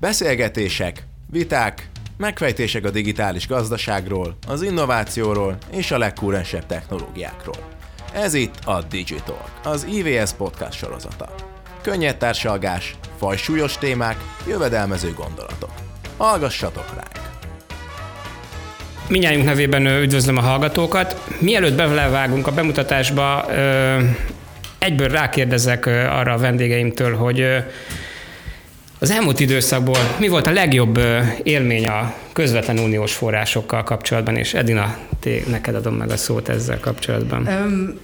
Beszélgetések, viták, megfejtések a digitális gazdaságról, az innovációról és a legkúrensebb technológiákról. Ez itt a Digital, az IVS podcast sorozata. Könnyed társalgás, fajsúlyos témák, jövedelmező gondolatok. Hallgassatok ránk! Minnyájunk nevében üdvözlöm a hallgatókat. Mielőtt belevágunk a bemutatásba, egyből rákérdezek arra a vendégeimtől, hogy az elmúlt időszakból mi volt a legjobb élmény a közvetlen uniós forrásokkal kapcsolatban, és Edina, té, neked adom meg a szót ezzel kapcsolatban. Um,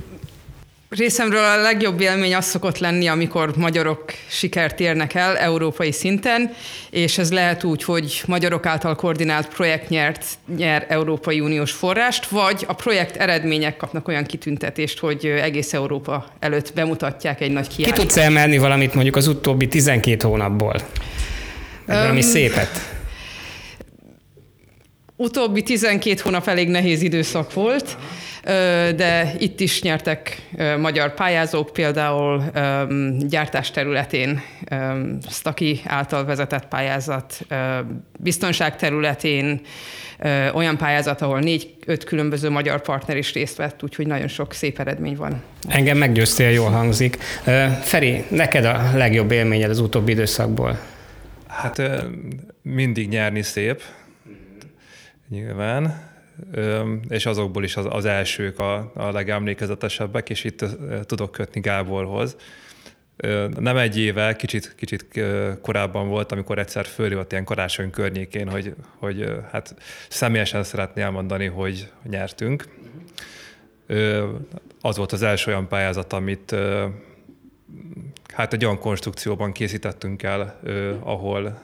Részemről a legjobb élmény az szokott lenni, amikor magyarok sikert érnek el európai szinten, és ez lehet úgy, hogy magyarok által koordinált projekt nyert, nyer Európai Uniós forrást, vagy a projekt eredmények kapnak olyan kitüntetést, hogy egész Európa előtt bemutatják egy nagy kiállítást. Ki tudsz emelni valamit mondjuk az utóbbi 12 hónapból? Egy valami um, szépet? Utóbbi 12 hónap elég nehéz időszak volt de itt is nyertek magyar pályázók, például gyártás területén Staki által vezetett pályázat, biztonság területén olyan pályázat, ahol négy-öt különböző magyar partner is részt vett, úgyhogy nagyon sok szép eredmény van. Engem meggyőztél, jól hangzik. Feri, neked a legjobb élményed az utóbbi időszakból? Hát mindig nyerni szép, nyilván és azokból is az, az elsők a, a legemlékezetesebbek, és itt tudok kötni Gáborhoz. Nem egy éve, kicsit, kicsit korábban volt, amikor egyszer fölhívott ilyen karácsony környékén, hogy, hogy hát személyesen szeretné elmondani, hogy nyertünk. Az volt az első olyan pályázat, amit hát egy olyan konstrukcióban készítettünk el, ahol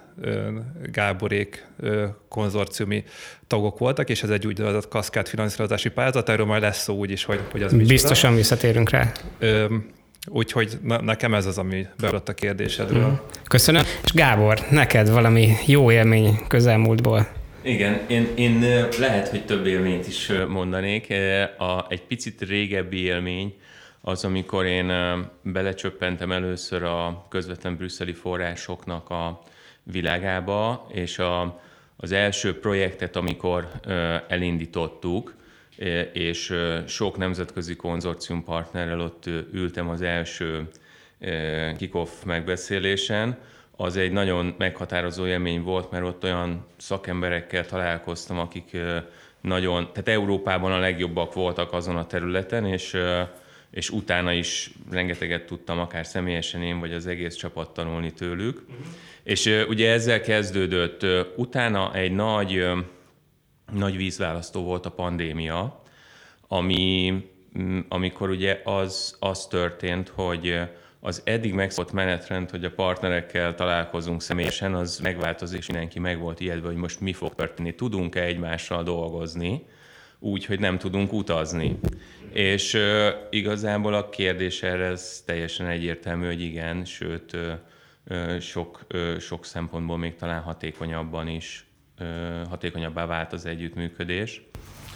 Gáborék konzorciumi tagok voltak, és ez egy úgynevezett kaszkád finanszírozási pályázat, erről majd lesz szó úgy is, hogy, hogy az Biztosan micsoda. visszatérünk rá. Úgyhogy na, nekem ez az, ami beadott a kérdésedről. Mm. Köszönöm. És Gábor, neked valami jó élmény közelmúltból? Igen, én, én lehet, hogy több élményt is mondanék. A, egy picit régebbi élmény az, amikor én belecsöppentem először a közvetlen brüsszeli forrásoknak a világába, és a, az első projektet, amikor elindítottuk, és sok nemzetközi konzorcium partnerrel ott ültem az első kickoff megbeszélésen, az egy nagyon meghatározó élmény volt, mert ott olyan szakemberekkel találkoztam, akik nagyon, tehát Európában a legjobbak voltak azon a területen, és, és utána is rengeteget tudtam, akár személyesen én, vagy az egész csapat tanulni tőlük. Uh-huh. És ugye ezzel kezdődött. Utána egy nagy, nagy vízválasztó volt a pandémia, ami, amikor ugye az, az történt, hogy az eddig megszokott menetrend, hogy a partnerekkel találkozunk személyesen, az megváltozik, és mindenki meg volt ijedve, hogy most mi fog történni. Tudunk-e egymással dolgozni, úgy, hogy nem tudunk utazni. És uh, igazából a kérdés erre ez teljesen egyértelmű, hogy igen, sőt, uh, sok, sok szempontból még talán hatékonyabban is, hatékonyabbá vált az együttműködés.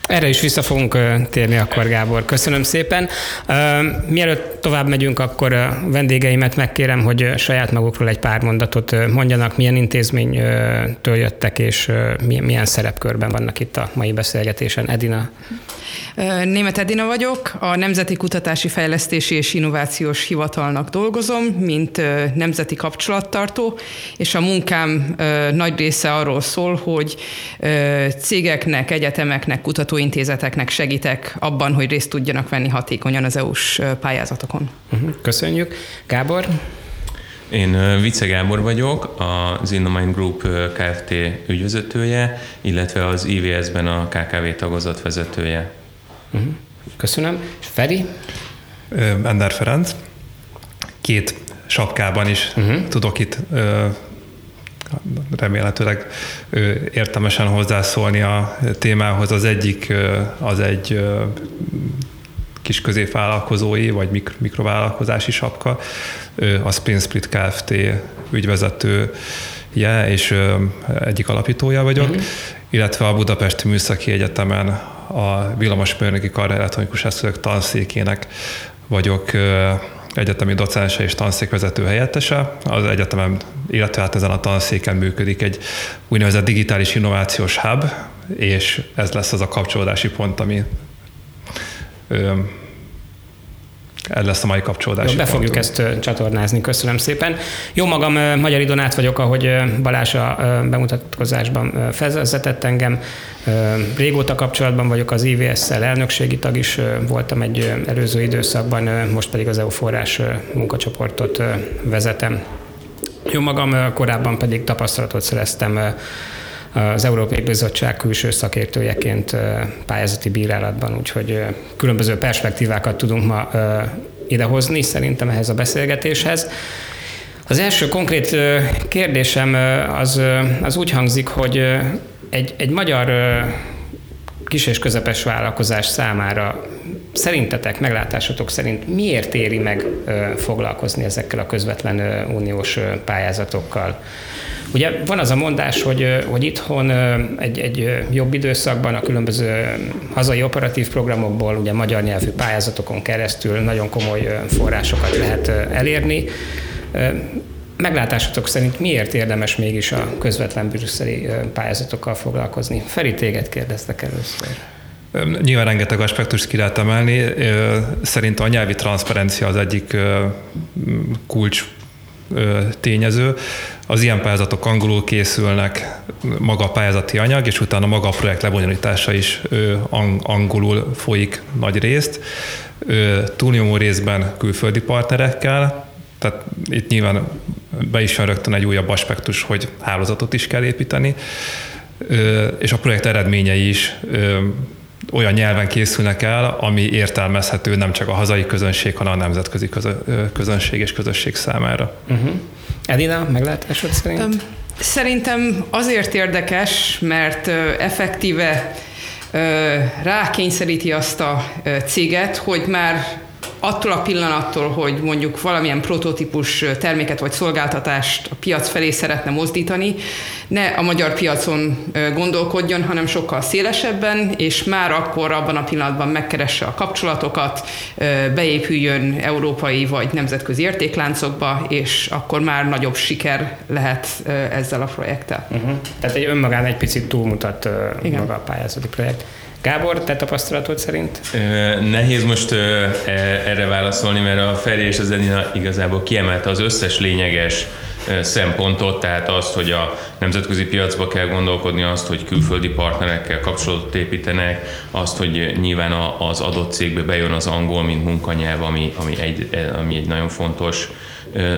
Erre is vissza fogunk térni akkor, Gábor. Köszönöm szépen. Mielőtt tovább megyünk, akkor a vendégeimet megkérem, hogy saját magukról egy pár mondatot mondjanak, milyen intézménytől jöttek, és milyen szerepkörben vannak itt a mai beszélgetésen. Edina. Német Edina vagyok, a Nemzeti Kutatási Fejlesztési és Innovációs Hivatalnak dolgozom, mint nemzeti kapcsolattartó, és a munkám nagy része arról szól, hogy cégeknek, egyetemeknek, kutatóintézeteknek segítek abban, hogy részt tudjanak venni hatékonyan az EU-s pályázatokon. Mhm, köszönjük. Gábor? Én Vice Gábor vagyok, az Innomind Group Kft. ügyvezetője, illetve az IVS-ben a KKV tagozat vezetője. Uh-huh. Köszönöm. Feri? Ender Ferenc. Két sapkában is uh-huh. tudok itt remélhetőleg értelmesen hozzászólni a témához. Az egyik az egy kis középvállalkozói vagy mikrovállalkozási sapka, a Spin Split Kft. ügyvezetője és egyik alapítója vagyok, uh-huh. illetve a Budapesti Műszaki Egyetemen a villamosmérnöki kar elektronikus eszközök tanszékének vagyok egyetemi docense és tanszékvezető helyettese. Az egyetemen, illetve hát ezen a tanszéken működik egy úgynevezett digitális innovációs hub, és ez lesz az a kapcsolódási pont, ami ez lesz a mai kapcsolódás. Jó, be fogjuk ezt csatornázni, köszönöm szépen. Jó magam, Magyar Idonát vagyok, ahogy Balázs a bemutatkozásban felvezetett engem. Régóta kapcsolatban vagyok az IVS-szel, elnökségi tag is voltam egy előző időszakban, most pedig az EU forrás munkacsoportot vezetem. Jó magam, korábban pedig tapasztalatot szereztem az Európai Bizottság külső szakértőjeként pályázati bírálatban, úgyhogy különböző perspektívákat tudunk ma idehozni szerintem ehhez a beszélgetéshez. Az első konkrét kérdésem az, az úgy hangzik, hogy egy, egy magyar kis és közepes vállalkozás számára szerintetek, meglátásotok szerint miért éri meg foglalkozni ezekkel a közvetlen uniós pályázatokkal? Ugye van az a mondás, hogy, hogy itthon egy, egy jobb időszakban a különböző hazai operatív programokból, ugye magyar nyelvű pályázatokon keresztül nagyon komoly forrásokat lehet elérni. Meglátásotok szerint miért érdemes mégis a közvetlen brüsszeli pályázatokkal foglalkozni? Feri, téged kérdeztek először. Nyilván rengeteg aspektust ki lehet emelni. Szerintem a nyelvi transzparencia az egyik kulcs tényező. Az ilyen pályázatok angolul készülnek, maga a pályázati anyag, és utána maga a projekt lebonyolítása is angolul folyik nagy részt. Túlnyomó részben külföldi partnerekkel, tehát itt nyilván be is jön rögtön egy újabb aspektus, hogy hálózatot is kell építeni, és a projekt eredményei is olyan nyelven készülnek el, ami értelmezhető nem csak a hazai közönség, hanem a nemzetközi közönség és közösség számára. Uh-huh. Edina, meglátásod szerint? Szerintem azért érdekes, mert effektíve rákényszeríti azt a céget, hogy már attól a pillanattól, hogy mondjuk valamilyen prototípus terméket vagy szolgáltatást a piac felé szeretne mozdítani, ne a magyar piacon gondolkodjon, hanem sokkal szélesebben, és már akkor abban a pillanatban megkeresse a kapcsolatokat, beépüljön európai vagy nemzetközi értékláncokba, és akkor már nagyobb siker lehet ezzel a projekttel. Uh-huh. Tehát egy önmagán egy picit túlmutat Igen. maga a pályázati projekt. Gábor, te tapasztalatod szerint? Nehéz most e, erre válaszolni, mert a Feri és az Edina igazából kiemelte az összes lényeges szempontot, tehát azt, hogy a nemzetközi piacba kell gondolkodni, azt, hogy külföldi partnerekkel kapcsolatot építenek, azt, hogy nyilván az adott cégbe bejön az angol, mint munkanyelv, ami, ami, egy, ami egy nagyon fontos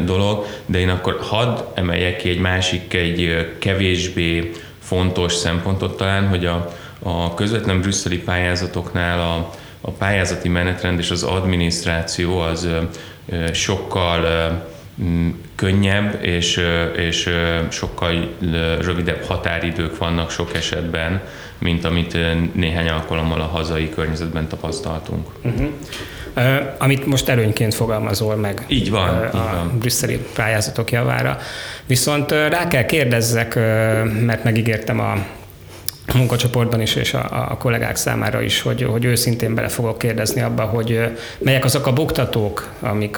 dolog, de én akkor hadd emeljek ki egy másik, egy kevésbé fontos szempontot talán, hogy a, a közvetlen brüsszeli pályázatoknál a, a pályázati menetrend és az adminisztráció az sokkal könnyebb és, és sokkal rövidebb határidők vannak sok esetben, mint amit néhány alkalommal a hazai környezetben tapasztaltunk. Uh-huh. Uh, amit most előnyként fogalmazol meg így van, uh, a így van. brüsszeli pályázatok javára. Viszont uh, rá kell kérdezzek, mert megígértem a a munkacsoportban is, és a, a kollégák számára is, hogy, hogy őszintén bele fogok kérdezni abba, hogy melyek azok a buktatók, amik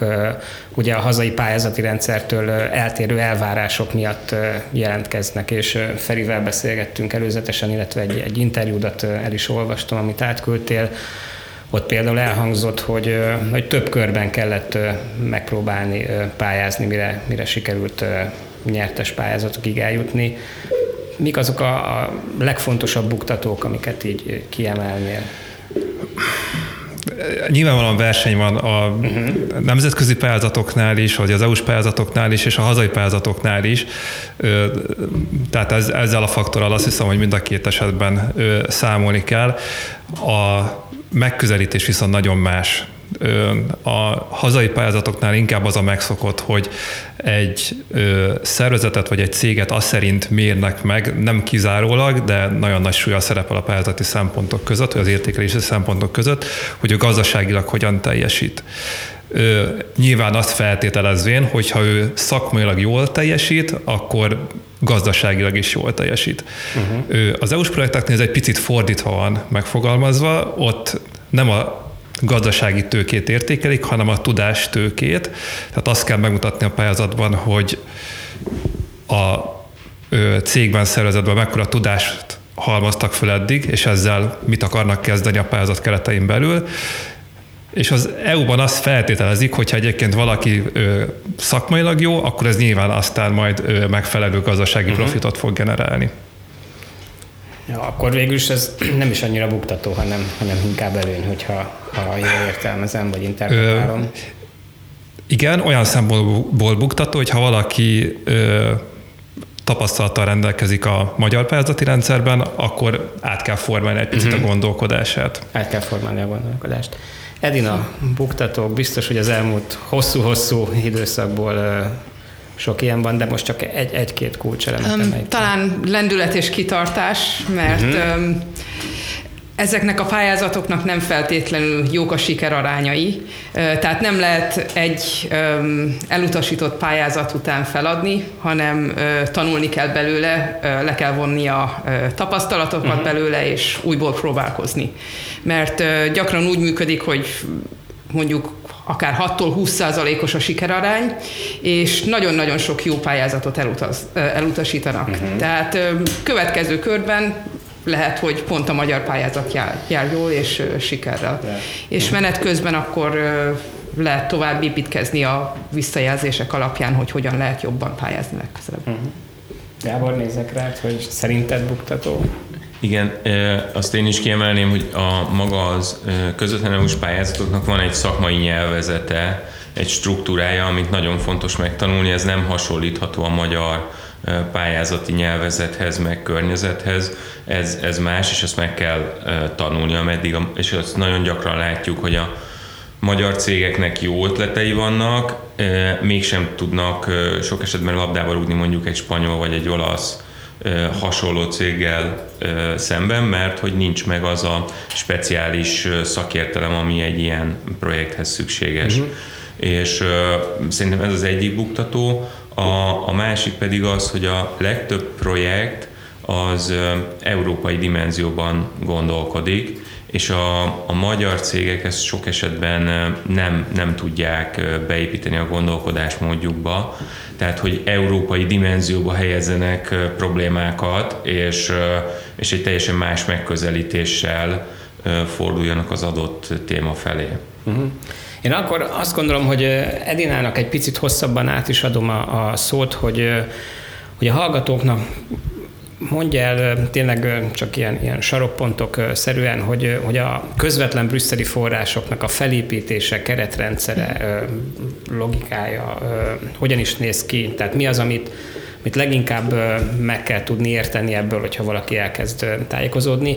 ugye a hazai pályázati rendszertől eltérő elvárások miatt jelentkeznek, és Ferivel beszélgettünk előzetesen, illetve egy, egy interjúdat el is olvastam, amit átküldtél, ott például elhangzott, hogy, hogy több körben kellett megpróbálni pályázni, mire, mire sikerült nyertes pályázatokig eljutni mik azok a, a legfontosabb buktatók, amiket így kiemelnél? Nyilvánvalóan verseny van a uh-huh. nemzetközi pályázatoknál is, vagy az EU-s pályázatoknál is, és a hazai pályázatoknál is. Tehát ez, ezzel a faktorral azt hiszem, hogy mind a két esetben számolni kell. A megközelítés viszont nagyon más a hazai pályázatoknál inkább az a megszokott, hogy egy szervezetet vagy egy céget azt szerint mérnek meg, nem kizárólag, de nagyon nagy súlya szerepel a pályázati szempontok között, vagy az értékelési szempontok között, hogy a gazdaságilag hogyan teljesít. Nyilván azt feltételezvén, hogy ha ő szakmailag jól teljesít, akkor gazdaságilag is jól teljesít. Uh-huh. Az EU-s projekteknél ez egy picit fordítva van megfogalmazva, ott nem a gazdasági tőkét értékelik, hanem a tudás tőkét. Tehát azt kell megmutatni a pályázatban, hogy a cégben, szervezetben mekkora tudást halmoztak föl eddig, és ezzel mit akarnak kezdeni a pályázat keretein belül. És az EU-ban azt feltételezik, hogyha egyébként valaki ö, szakmailag jó, akkor ez nyilván aztán majd ö, megfelelő gazdasági uh-huh. profitot fog generálni. Ja, akkor végül is ez nem is annyira buktató, hanem, hanem inkább előny, hogyha ha jól értelmezem, vagy interpretálom. Igen, olyan szempontból buktató, hogy ha valaki ö, tapasztalattal rendelkezik a magyar pályázati rendszerben, akkor át kell formálni egy picit uh-huh. a mhm. gondolkodását. Át kell formálni a gondolkodást. Edina, buktatók, biztos, hogy az elmúlt hosszú-hosszú időszakból sok ilyen van, de most csak egy, egy-két kulcselemet um, Talán lendület és kitartás, mert uh-huh. um, ezeknek a pályázatoknak nem feltétlenül jók a sikerarányai, tehát nem lehet egy elutasított pályázat után feladni, hanem tanulni kell belőle, le kell vonni a tapasztalatokat uh-huh. belőle, és újból próbálkozni. Mert gyakran úgy működik, hogy mondjuk akár 6-tól 20 százalékos a sikerarány, és nagyon-nagyon sok jó pályázatot elutaz, elutasítanak. Uh-huh. Tehát következő körben lehet, hogy pont a magyar pályázat jár, jár jól és sikerrel. De. És menet közben akkor lehet tovább építkezni a visszajelzések alapján, hogy hogyan lehet jobban pályázni legközelebb. Uh-huh. Gábor, nézek rá, hogy szerinted buktató? Igen, azt én is kiemelném, hogy a maga az közvetlen EU-s pályázatoknak van egy szakmai nyelvezete, egy struktúrája, amit nagyon fontos megtanulni, ez nem hasonlítható a magyar pályázati nyelvezethez, meg környezethez, ez, ez más, és ezt meg kell tanulni, ameddig, és azt nagyon gyakran látjuk, hogy a magyar cégeknek jó ötletei vannak, mégsem tudnak sok esetben labdával rúgni mondjuk egy spanyol vagy egy olasz hasonló céggel szemben, mert hogy nincs meg az a speciális szakértelem, ami egy ilyen projekthez szükséges. Uh-huh. És szerintem ez az egyik buktató. A, a másik pedig az, hogy a legtöbb projekt az európai dimenzióban gondolkodik, és a, a magyar cégek ezt sok esetben nem, nem tudják beépíteni a gondolkodásmódjukba, tehát hogy európai dimenzióba helyezzenek problémákat, és, és egy teljesen más megközelítéssel forduljanak az adott téma felé. Uh-huh. Én akkor azt gondolom, hogy Edinának egy picit hosszabban át is adom a, a szót, hogy, hogy a hallgatóknak mondja el tényleg csak ilyen, ilyen sarokpontok szerűen, hogy, hogy a közvetlen brüsszeli forrásoknak a felépítése, keretrendszere, logikája hogyan is néz ki, tehát mi az, amit, amit leginkább meg kell tudni érteni ebből, hogyha valaki elkezd tájékozódni.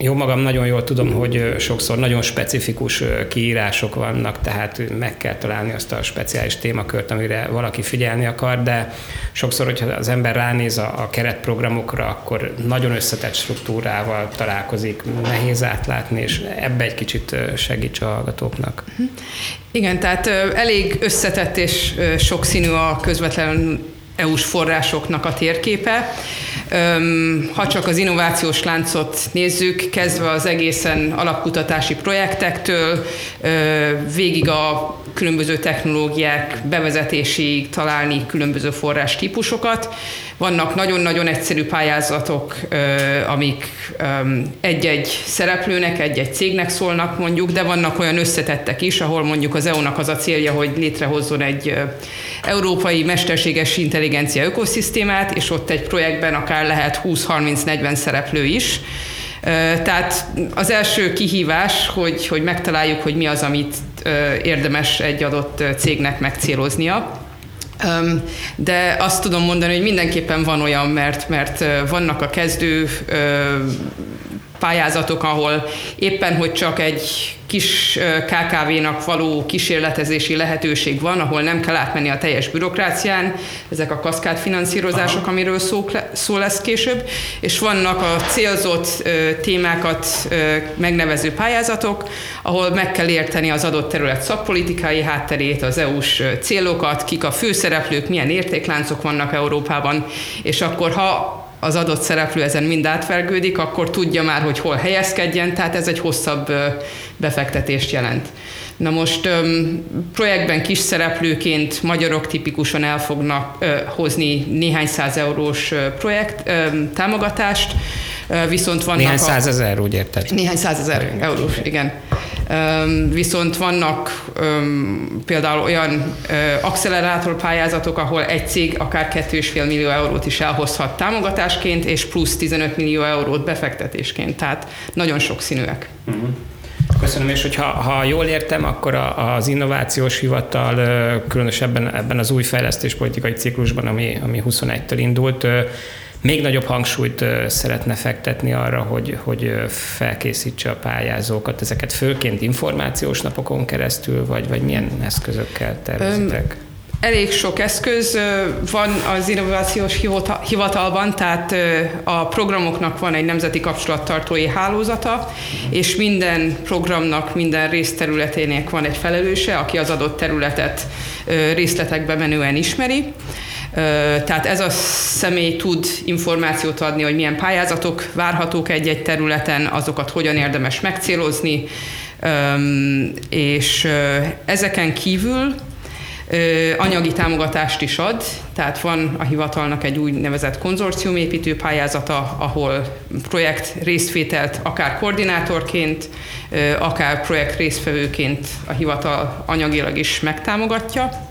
Jó magam nagyon jól tudom, hogy sokszor nagyon specifikus kiírások vannak, tehát meg kell találni azt a speciális témakört, amire valaki figyelni akar, de sokszor, hogyha az ember ránéz a, keretprogramokra, akkor nagyon összetett struktúrával találkozik, nehéz átlátni, és ebbe egy kicsit segíts a hallgatóknak. Igen, tehát elég összetett és sokszínű a közvetlen EU-s forrásoknak a térképe. Ha csak az innovációs láncot nézzük, kezdve az egészen alapkutatási projektektől, végig a különböző technológiák bevezetéséig találni különböző forrás típusokat. Vannak nagyon-nagyon egyszerű pályázatok, amik egy-egy szereplőnek, egy-egy cégnek szólnak mondjuk, de vannak olyan összetettek is, ahol mondjuk az EU-nak az a célja, hogy létrehozzon egy európai mesterséges intelligencia ökoszisztémát, és ott egy projektben akár lehet 20-30-40 szereplő is. Tehát az első kihívás, hogy, hogy megtaláljuk, hogy mi az, amit érdemes egy adott cégnek megcéloznia. De azt tudom mondani, hogy mindenképpen van olyan, mert, mert vannak a kezdő pályázatok, ahol éppen, hogy csak egy kis KKV-nak való kísérletezési lehetőség van, ahol nem kell átmenni a teljes bürokrácián, ezek a kaszkád finanszírozások, Aha. amiről szó, szó lesz később, és vannak a célzott témákat megnevező pályázatok, ahol meg kell érteni az adott terület szakpolitikai hátterét, az EU-s célokat, kik a főszereplők, milyen értékláncok vannak Európában, és akkor ha az adott szereplő ezen mind átvergődik, akkor tudja már, hogy hol helyezkedjen, tehát ez egy hosszabb befektetést jelent. Na most projektben kis szereplőként magyarok tipikusan el fognak hozni néhány száz eurós projekt támogatást, viszont vannak... Néhány százezer, úgy érted? Néhány százezer eurós, igen. Viszont vannak például olyan accelerátor pályázatok, ahol egy cég akár 2,5 millió eurót is elhozhat támogatásként, és plusz 15 millió eurót befektetésként, tehát nagyon sokszínűek. Uh-huh. Köszönöm, és hogyha ha jól értem, akkor a, az innovációs hivatal különösebben ebben az új fejlesztéspolitikai ciklusban, ami, ami 21-től indult, még nagyobb hangsúlyt szeretne fektetni arra, hogy, hogy felkészítse a pályázókat, ezeket főként információs napokon keresztül, vagy, vagy milyen eszközökkel tervezitek? Elég sok eszköz van az innovációs hivatalban, tehát a programoknak van egy nemzeti kapcsolattartói hálózata, és minden programnak, minden részterületének van egy felelőse, aki az adott területet részletekbe menően ismeri. Tehát ez a személy tud információt adni, hogy milyen pályázatok várhatók egy-egy területen, azokat hogyan érdemes megcélozni, és ezeken kívül anyagi támogatást is ad, tehát van a hivatalnak egy úgynevezett konzorciumépítő pályázata, ahol projekt részvételt akár koordinátorként, akár projekt résztvevőként a hivatal anyagilag is megtámogatja.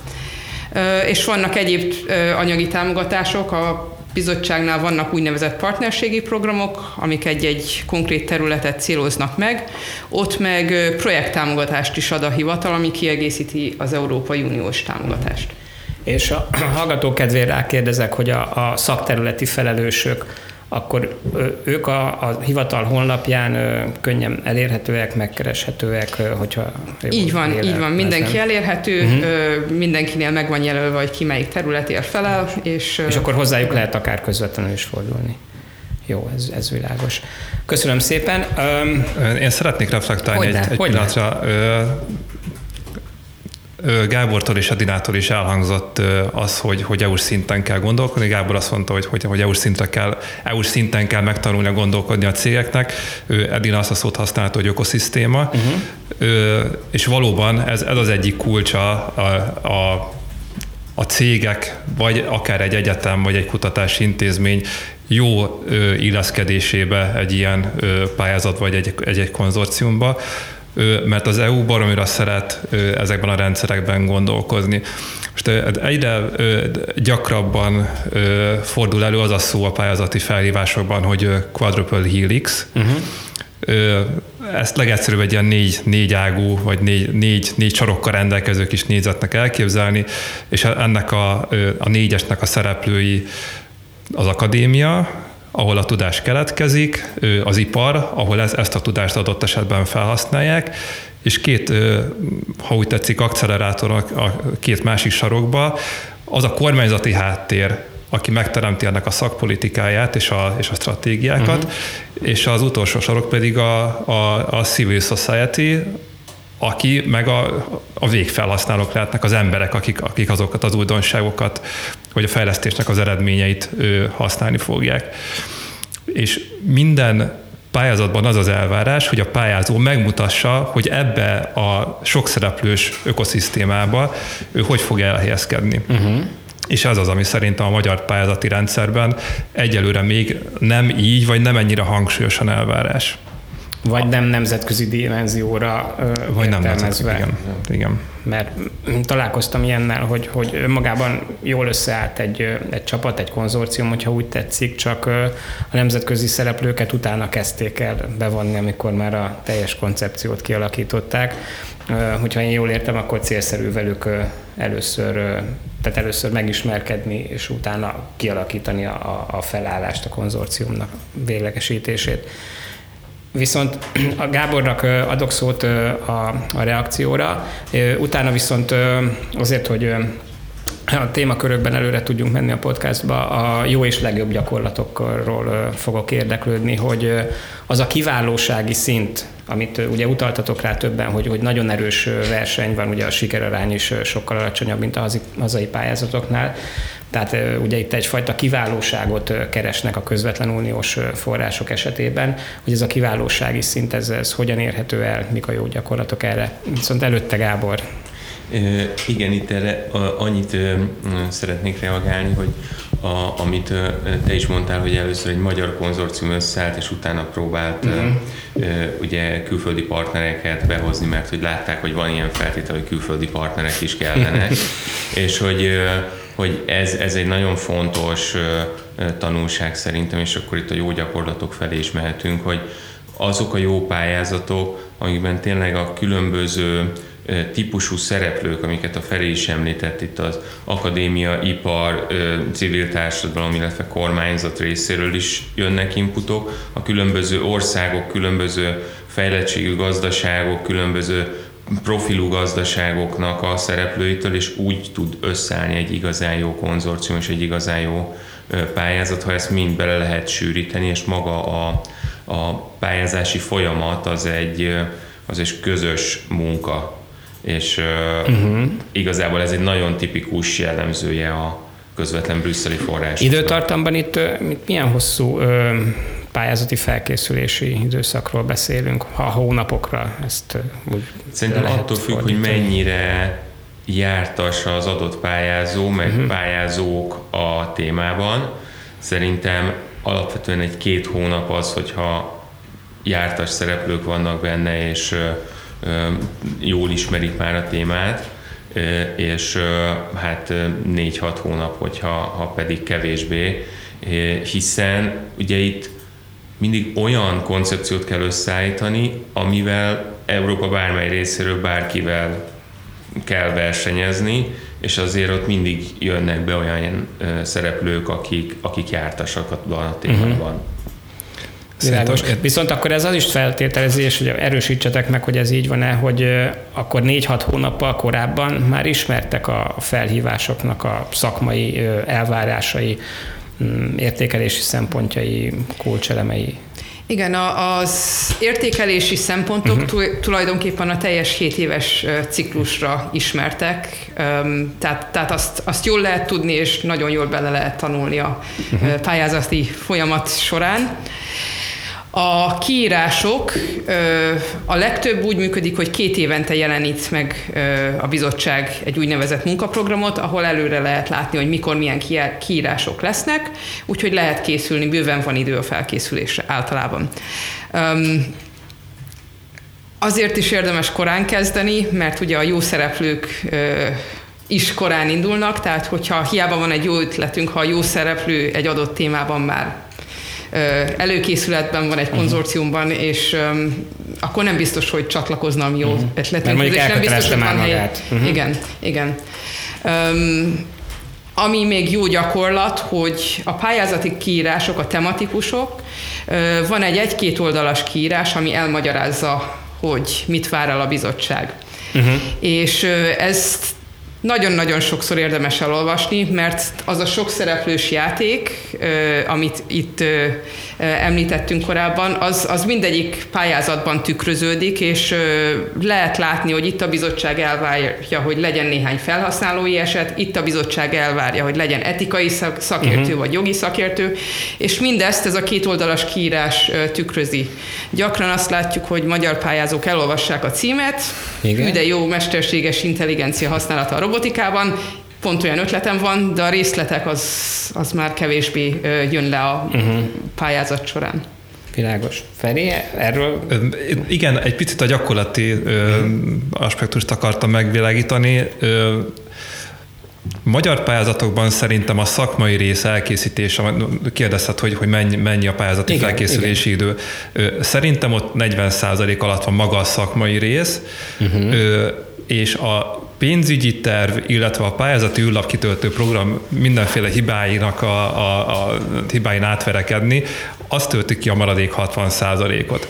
És vannak egyéb anyagi támogatások, a bizottságnál vannak úgynevezett partnerségi programok, amik egy-egy konkrét területet céloznak meg, ott meg projekttámogatást is ad a hivatal, ami kiegészíti az Európai Uniós támogatást. És a hallgató kedvére rákérdezek, hogy a, a szakterületi felelősök akkor ők a, a hivatal honlapján könnyen elérhetőek, megkereshetőek, hogyha... Így van, így van. Mindenki elérhető, uh-huh. mindenkinél meg van jelölve, hogy ki melyik területért felel, és... És akkor hozzájuk lehet akár közvetlenül is fordulni. Jó, ez, ez világos. Köszönöm szépen. Én szeretnék reflektálni egy, egy pillanatra. Gábortól és Adinától is elhangzott az, hogy, hogy EU-s szinten kell gondolkodni. Gábor azt mondta, hogy, hogy, hogy EU-s, szintre kell, EU-s szinten kell megtanulni a gondolkodni a cégeknek. Edina azt a szót használta, hogy ökoszisztéma. Uh-huh. És valóban ez, ez az egyik kulcsa a, a a cégek, vagy akár egy egyetem, vagy egy kutatási intézmény jó illeszkedésébe egy ilyen pályázat, vagy egy, egy, egy konzorciumba, mert az EU baromira szeret ezekben a rendszerekben gondolkozni. Most egyre gyakrabban fordul elő az a szó a pályázati felhívásokban, hogy quadruple helix, uh-huh ezt legegyszerűbb egy ilyen négy, négy ágú, vagy négy, négy, négy sarokkal rendelkező kis négyzetnek elképzelni, és ennek a, a négyesnek a szereplői az akadémia, ahol a tudás keletkezik, az ipar, ahol ez, ezt a tudást adott esetben felhasználják, és két, ha úgy tetszik, accelerátorok a két másik sarokba, az a kormányzati háttér, aki megteremti ennek a szakpolitikáját és a, és a stratégiákat, uh-huh. és az utolsó sorok pedig a, a, a civil society, aki meg a, a végfelhasználók lehetnek az emberek, akik, akik azokat az újdonságokat, vagy a fejlesztésnek az eredményeit használni fogják. És minden pályázatban az az elvárás, hogy a pályázó megmutassa, hogy ebbe a sokszereplős ökoszisztémába ő hogy fog elhelyezkedni. Uh-huh. És ez az, ami szerintem a magyar pályázati rendszerben egyelőre még nem így, vagy nem ennyire hangsúlyosan elvárás. Vagy nem nemzetközi dimenzióra Vagy nem nemzetközi, igen. igen. Mert találkoztam ilyennel, hogy, hogy magában jól összeállt egy, egy csapat, egy konzorcium, hogyha úgy tetszik, csak a nemzetközi szereplőket utána kezdték el bevonni, amikor már a teljes koncepciót kialakították. Hogyha én jól értem, akkor célszerű velük először, tehát először megismerkedni, és utána kialakítani a, a felállást, a konzorciumnak véglegesítését. Viszont a Gábornak adok szót a, a reakcióra, utána viszont azért, hogy a témakörökben előre tudjunk menni a podcastba, a jó és legjobb gyakorlatokról fogok érdeklődni, hogy az a kiválósági szint, amit ugye utaltatok rá többen, hogy, hogy nagyon erős verseny van, ugye a sikerarány is sokkal alacsonyabb, mint a hazai pályázatoknál, Tehát ugye itt egyfajta kiválóságot keresnek a közvetlen uniós források esetében, hogy ez a kiválósági szint, ez, ez hogyan érhető el, mik a jó gyakorlatok erre. Viszont előtte Gábor. Igen, itt erre annyit szeretnék reagálni, hogy a, amit te is mondtál, hogy először egy magyar konzorcium összeállt, és utána próbált uh-huh. ugye külföldi partnereket behozni, mert hogy látták, hogy van ilyen feltétel, hogy külföldi partnerek is kellene, és hogy, hogy ez, ez egy nagyon fontos tanulság szerintem, és akkor itt a jó gyakorlatok felé is mehetünk, hogy azok a jó pályázatok, amikben tényleg a különböző típusú szereplők, amiket a Feri is említett itt az akadémia, ipar, civil társadalom, illetve kormányzat részéről is jönnek inputok, a különböző országok, különböző fejlettségű gazdaságok, különböző profilú gazdaságoknak a szereplőitől, és úgy tud összeállni egy igazán jó konzorcium és egy igazán jó pályázat, ha ezt mind bele lehet sűríteni, és maga a, a pályázási folyamat az egy, az egy közös munka és uh-huh. igazából ez egy nagyon tipikus jellemzője a közvetlen brüsszeli forrás. Időtartamban itt milyen hosszú pályázati felkészülési időszakról beszélünk, ha hónapokra ezt úgy Szerintem attól függ, fordítani. hogy mennyire jártas az adott pályázó, meg uh-huh. pályázók a témában. Szerintem alapvetően egy két hónap az, hogyha jártas szereplők vannak benne, és jól ismerik már a témát, és hát 4-6 hónap, hogyha ha pedig kevésbé, hiszen ugye itt mindig olyan koncepciót kell összeállítani, amivel Európa bármely részéről bárkivel kell versenyezni, és azért ott mindig jönnek be olyan szereplők, akik, akik jártasak a témában. Uh-huh. Világos. Viszont akkor ez az is feltételezés, hogy erősítsetek meg, hogy ez így van-e, hogy akkor 4-6 hónappal korábban már ismertek a felhívásoknak a szakmai elvárásai, értékelési szempontjai, kulcselemei. Igen, az értékelési szempontok uh-huh. tulajdonképpen a teljes 7 éves ciklusra ismertek, tehát, tehát azt, azt jól lehet tudni, és nagyon jól bele lehet tanulni a uh-huh. pályázati folyamat során. A kiírások a legtöbb úgy működik, hogy két évente jelenít meg a bizottság egy úgynevezett munkaprogramot, ahol előre lehet látni, hogy mikor milyen kiírások lesznek, úgyhogy lehet készülni, bőven van idő a felkészülésre általában. Azért is érdemes korán kezdeni, mert ugye a jó szereplők is korán indulnak, tehát hogyha hiába van egy jó ötletünk, ha a jó szereplő egy adott témában már előkészületben van egy mhm. konzorciumban, és akkor nem biztos, hogy mi jó uh-huh. ötletünk. És nem biztos, hogy van hely. Uh-huh. Igen, igen. Um, ami még jó gyakorlat, hogy a pályázati kiírások, a tematikusok, van egy egy-két oldalas kiírás, ami elmagyarázza, hogy mit vár el a bizottság. Uh-huh. És ezt nagyon-nagyon sokszor érdemes elolvasni, mert az a sok szereplős játék, amit itt említettünk korábban, az, az mindegyik pályázatban tükröződik, és lehet látni, hogy itt a bizottság elvárja, hogy legyen néhány felhasználói eset, itt a bizottság elvárja, hogy legyen etikai szakértő uh-huh. vagy jogi szakértő, és mindezt ez a két oldalas kiírás tükrözi. Gyakran azt látjuk, hogy magyar pályázók elolvassák a címet, Igen. de jó mesterséges intelligencia használata a robotikában, pont olyan ötletem van, de a részletek az, az már kevésbé jön le a uh-huh. pályázat során. Világos. Feri, erről? Igen, egy picit a gyakorlati uh-huh. aspektust akartam megvilágítani. Magyar pályázatokban szerintem a szakmai rész elkészítése, kérdezted, hogy, hogy mennyi, mennyi a pályázati igen, felkészülési igen. idő. Szerintem ott 40% alatt van maga a szakmai rész, uh-huh. és a pénzügyi terv, illetve a pályázati űrlap kitöltő program mindenféle hibáinak a, a, a hibáin átverekedni, azt töltik ki a maradék 60 ot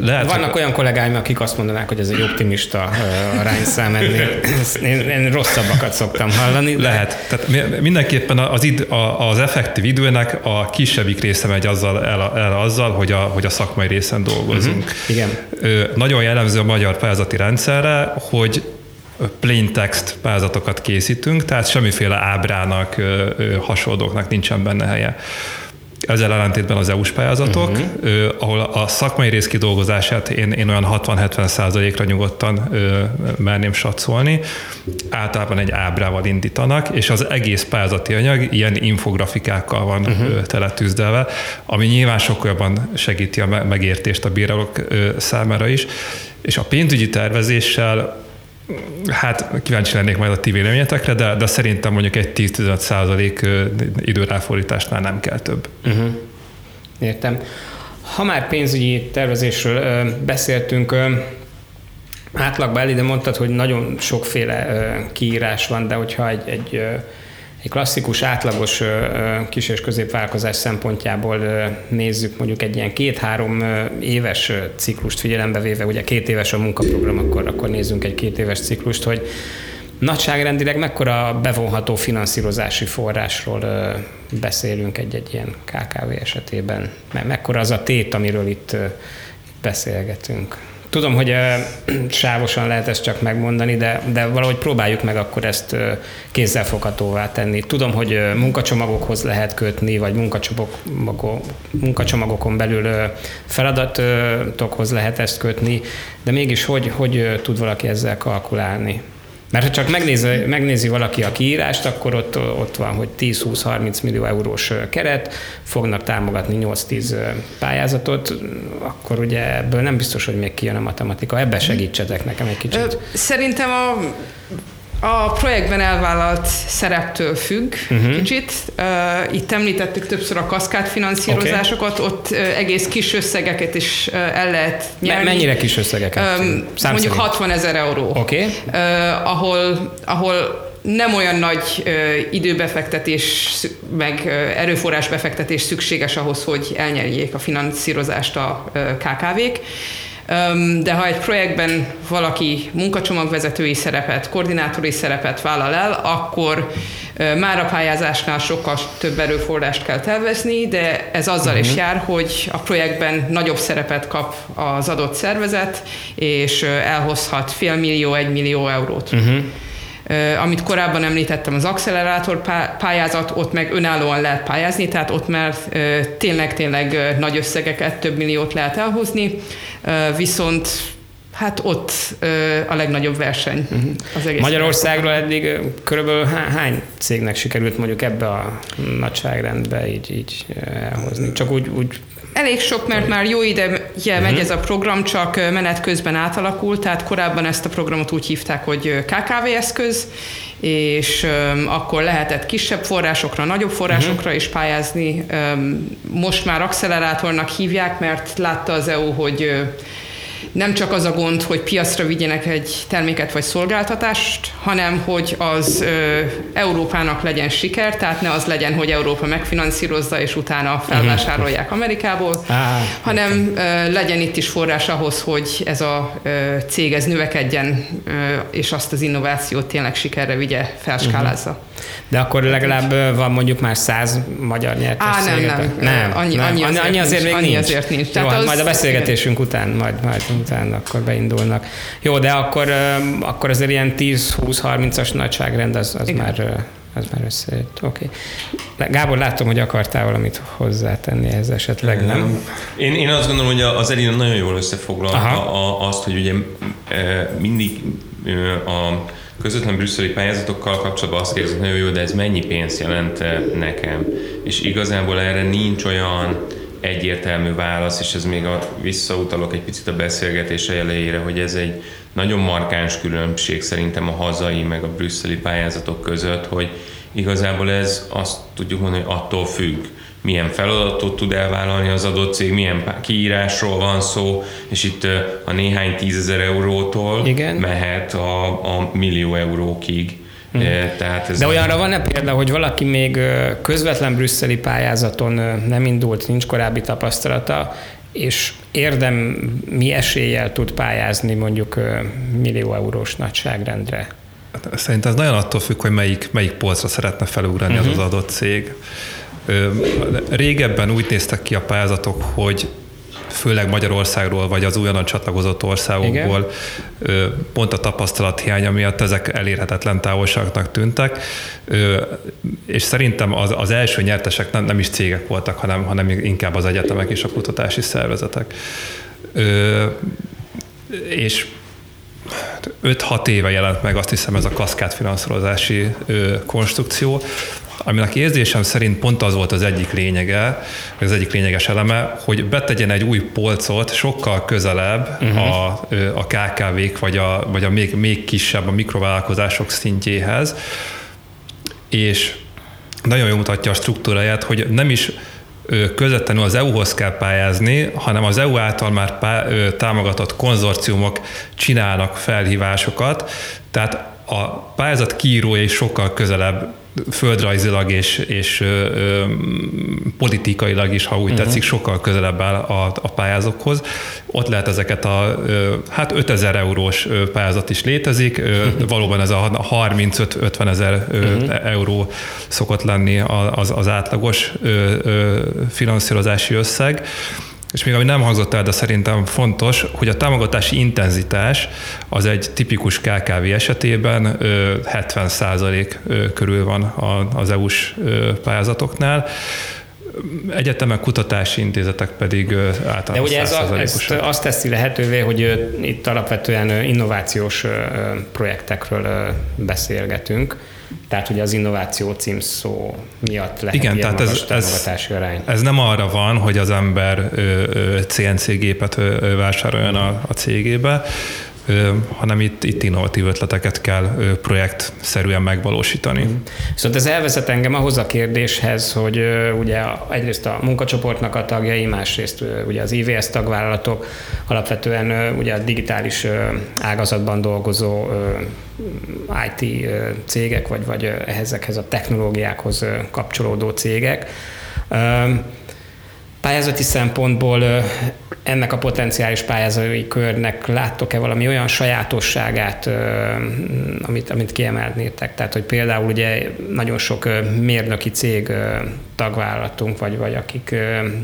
Lehet, Vannak hogy... olyan kollégáim, akik azt mondanák, hogy ez egy optimista arányszám ennél. Én, én rosszabbakat szoktam hallani. Lehet. Tehát mindenképpen az, id, az effektív időnek a kisebbik része megy azzal, el, el azzal, hogy a, hogy a szakmai részen dolgozunk. Uh-huh. Igen. Nagyon jellemző a magyar pályázati rendszerre, hogy plain text pályázatokat készítünk, tehát semmiféle ábrának, hasonlóknak nincsen benne helye. Ezzel ellentétben az EU-s pályázatok, uh-huh. ahol a szakmai rész kidolgozását én, én olyan 60-70 százalékra nyugodtan ö, merném satszolni. Általában egy ábrával indítanak, és az egész pályázati anyag ilyen infografikákkal van uh-huh. teletűzdelve, ami nyilván sokkal jobban segíti a megértést a bírálók számára is. És a pénzügyi tervezéssel Hát kíváncsi lennék majd a ti véleményetekre, de, de szerintem mondjuk egy 10-15 százalék időráfordításnál nem kell több. Uh-huh. Értem. Ha már pénzügyi tervezésről ö, beszéltünk, ö, átlagban el ide mondtad, hogy nagyon sokféle ö, kiírás van, de hogyha egy, egy ö, egy klasszikus, átlagos kis- és középvállalkozás szempontjából nézzük mondjuk egy ilyen két-három éves ciklust figyelembe véve, ugye két éves a munkaprogram, akkor, akkor nézzünk egy két éves ciklust, hogy nagyságrendileg mekkora bevonható finanszírozási forrásról beszélünk egy-egy ilyen KKV esetében? Mekkora az a tét, amiről itt beszélgetünk? Tudom, hogy sávosan lehet ezt csak megmondani, de, de valahogy próbáljuk meg akkor ezt kézzelfoghatóvá tenni. Tudom, hogy munkacsomagokhoz lehet kötni, vagy munkacsomagokon belül feladatokhoz lehet ezt kötni, de mégis hogy, hogy tud valaki ezzel kalkulálni? Mert ha csak megnézi, megnézi valaki a kiírást, akkor ott, ott van, hogy 10-20-30 millió eurós keret, fognak támogatni 8-10 pályázatot, akkor ugye ebből nem biztos, hogy még kijön a matematika. Ebbe segítsetek nekem egy kicsit. Szerintem a a projektben elvállalt szereptől függ uh-huh. kicsit. Uh, itt említettük többször a kaszkád finanszírozásokat, okay. ott uh, egész kis összegeket is uh, el lehet nyerni. Mennyire kis összegeket? Um, mondjuk szerint. 60 ezer euró. Okay. Uh, ahol, ahol nem olyan nagy uh, időbefektetés, meg uh, erőforrás befektetés szükséges ahhoz, hogy elnyerjék a finanszírozást a uh, KKV-k de ha egy projektben valaki munkacsomagvezetői szerepet, koordinátori szerepet vállal el, akkor már a pályázásnál sokkal több erőforrást kell tervezni, de ez azzal uh-huh. is mhm. jár, hogy a projektben nagyobb szerepet kap az adott szervezet, és elhozhat fél millió, egy millió eurót. Uh-huh. Amit korábban említettem, az accelerátor pályázat, ott meg önállóan lehet pályázni, tehát ott már tényleg-tényleg nagy összegeket, több milliót lehet elhozni, viszont Hát ott a legnagyobb verseny uh-huh. az egész. Magyarországról eddig körülbelül hány cégnek sikerült mondjuk ebbe a nagyságrendbe így, így elhozni? Csak úgy, úgy Elég sok, mert már jó ide uh-huh. megy ez a program, csak menet közben átalakult, tehát korábban ezt a programot úgy hívták, hogy KKV eszköz, és um, akkor lehetett kisebb forrásokra, nagyobb forrásokra uh-huh. is pályázni. Um, most már accelerátornak hívják, mert látta az EU, hogy uh, nem csak az a gond, hogy piacra vigyenek egy terméket vagy szolgáltatást, hanem hogy az ö, Európának legyen siker, tehát ne az legyen, hogy Európa megfinanszírozza, és utána felvásárolják Amerikából, ah, hanem ö, legyen itt is forrás ahhoz, hogy ez a ö, cég ez növekedjen, ö, és azt az innovációt tényleg sikerre vigye, felskálázza. Uh-huh. De akkor legalább van mondjuk már száz magyar nyertes Á, nem, nem, nem. Annyi, nem. annyi, azért, annyi azért nincs, még annyi nincs. Azért nincs. Tehát Jó, hát az, majd a beszélgetésünk után, majd, majd utána akkor beindulnak. Jó, de akkor, akkor azért ilyen 10-20-30-as nagyságrend az, az már az már összejött. Oké. Okay. Gábor, látom, hogy akartál valamit hozzátenni ehhez esetleg, nem? Én, én azt gondolom, hogy az Elina nagyon jól összefoglalta azt, hogy ugye mindig a közvetlen brüsszeli pályázatokkal kapcsolatban azt kérdezik, nagyon jó, de ez mennyi pénzt jelent nekem? És igazából erre nincs olyan egyértelmű válasz, és ez még a, visszautalok egy picit a beszélgetés elejére, hogy ez egy nagyon markáns különbség szerintem a hazai meg a brüsszeli pályázatok között, hogy igazából ez azt tudjuk mondani, hogy attól függ, milyen feladatot tud elvállalni az adott cég, milyen kiírásról van szó, és itt a néhány tízezer eurótól Igen. mehet a, a millió eurókig. Hmm. Tehát ez De olyanra van-e példa, hogy valaki még közvetlen brüsszeli pályázaton nem indult, nincs korábbi tapasztalata, és érdem mi eséllyel tud pályázni mondjuk millió eurós nagyságrendre? Szerintem ez nagyon attól függ, hogy melyik, melyik polcra szeretne felugrani uh-huh. az az adott cég. Régebben úgy néztek ki a pályázatok, hogy főleg Magyarországról, vagy az újonnan csatlakozott országokból Igen. pont a tapasztalat hiánya miatt ezek elérhetetlen távolságnak tűntek, és szerintem az, az első nyertesek nem, nem is cégek voltak, hanem, hanem inkább az egyetemek és a kutatási szervezetek. És 5-6 éve jelent meg azt hiszem ez a kaszkád finanszírozási konstrukció, aminek érzésem szerint pont az volt az egyik lényege, az egyik lényeges eleme, hogy betegyen egy új polcot sokkal közelebb uh-huh. a, a KKV-k, vagy a, vagy a még, még kisebb, a mikrovállalkozások szintjéhez, és nagyon jól mutatja a struktúráját, hogy nem is közvetlenül az EU-hoz kell pályázni, hanem az EU által már pá- támogatott konzorciumok csinálnak felhívásokat, tehát a pályázat kiírója is sokkal közelebb földrajzilag és, és ö, ö, politikailag is, ha úgy uh-huh. tetszik, sokkal közelebb áll a, a pályázókhoz. Ott lehet ezeket a, ö, hát 5000 eurós pályázat is létezik, ö, uh-huh. valóban ez a 35-50 ezer uh-huh. euró szokott lenni az, az átlagos ö, ö, finanszírozási összeg. És még ami nem hangzott el, de szerintem fontos, hogy a támogatási intenzitás az egy tipikus KKV esetében 70% körül van az EU-s pályázatoknál. Egyetemek, kutatási intézetek pedig általában De ugye ez a, ezt azt teszi lehetővé, hogy itt alapvetően innovációs projektekről beszélgetünk, tehát ugye az innováció címszó miatt lehet Igen, ilyen tehát ez, ez, arány. Ez nem arra van, hogy az ember ö, ö, CNC gépet ö, ö, vásároljon a, a cégébe, hanem itt, itt innovatív ötleteket kell projektszerűen megvalósítani. Mm. Viszont ez elvezet engem ahhoz a kérdéshez, hogy ugye egyrészt a munkacsoportnak a tagjai, másrészt ugye az IVS tagvállalatok alapvetően ugye a digitális ágazatban dolgozó IT cégek, vagy, vagy ezekhez a technológiákhoz kapcsolódó cégek. Pályázati szempontból ennek a potenciális pályázói körnek láttok-e valami olyan sajátosságát, amit, amit kiemelnétek? Tehát, hogy például ugye nagyon sok mérnöki cég tagvállalatunk, vagy, vagy akik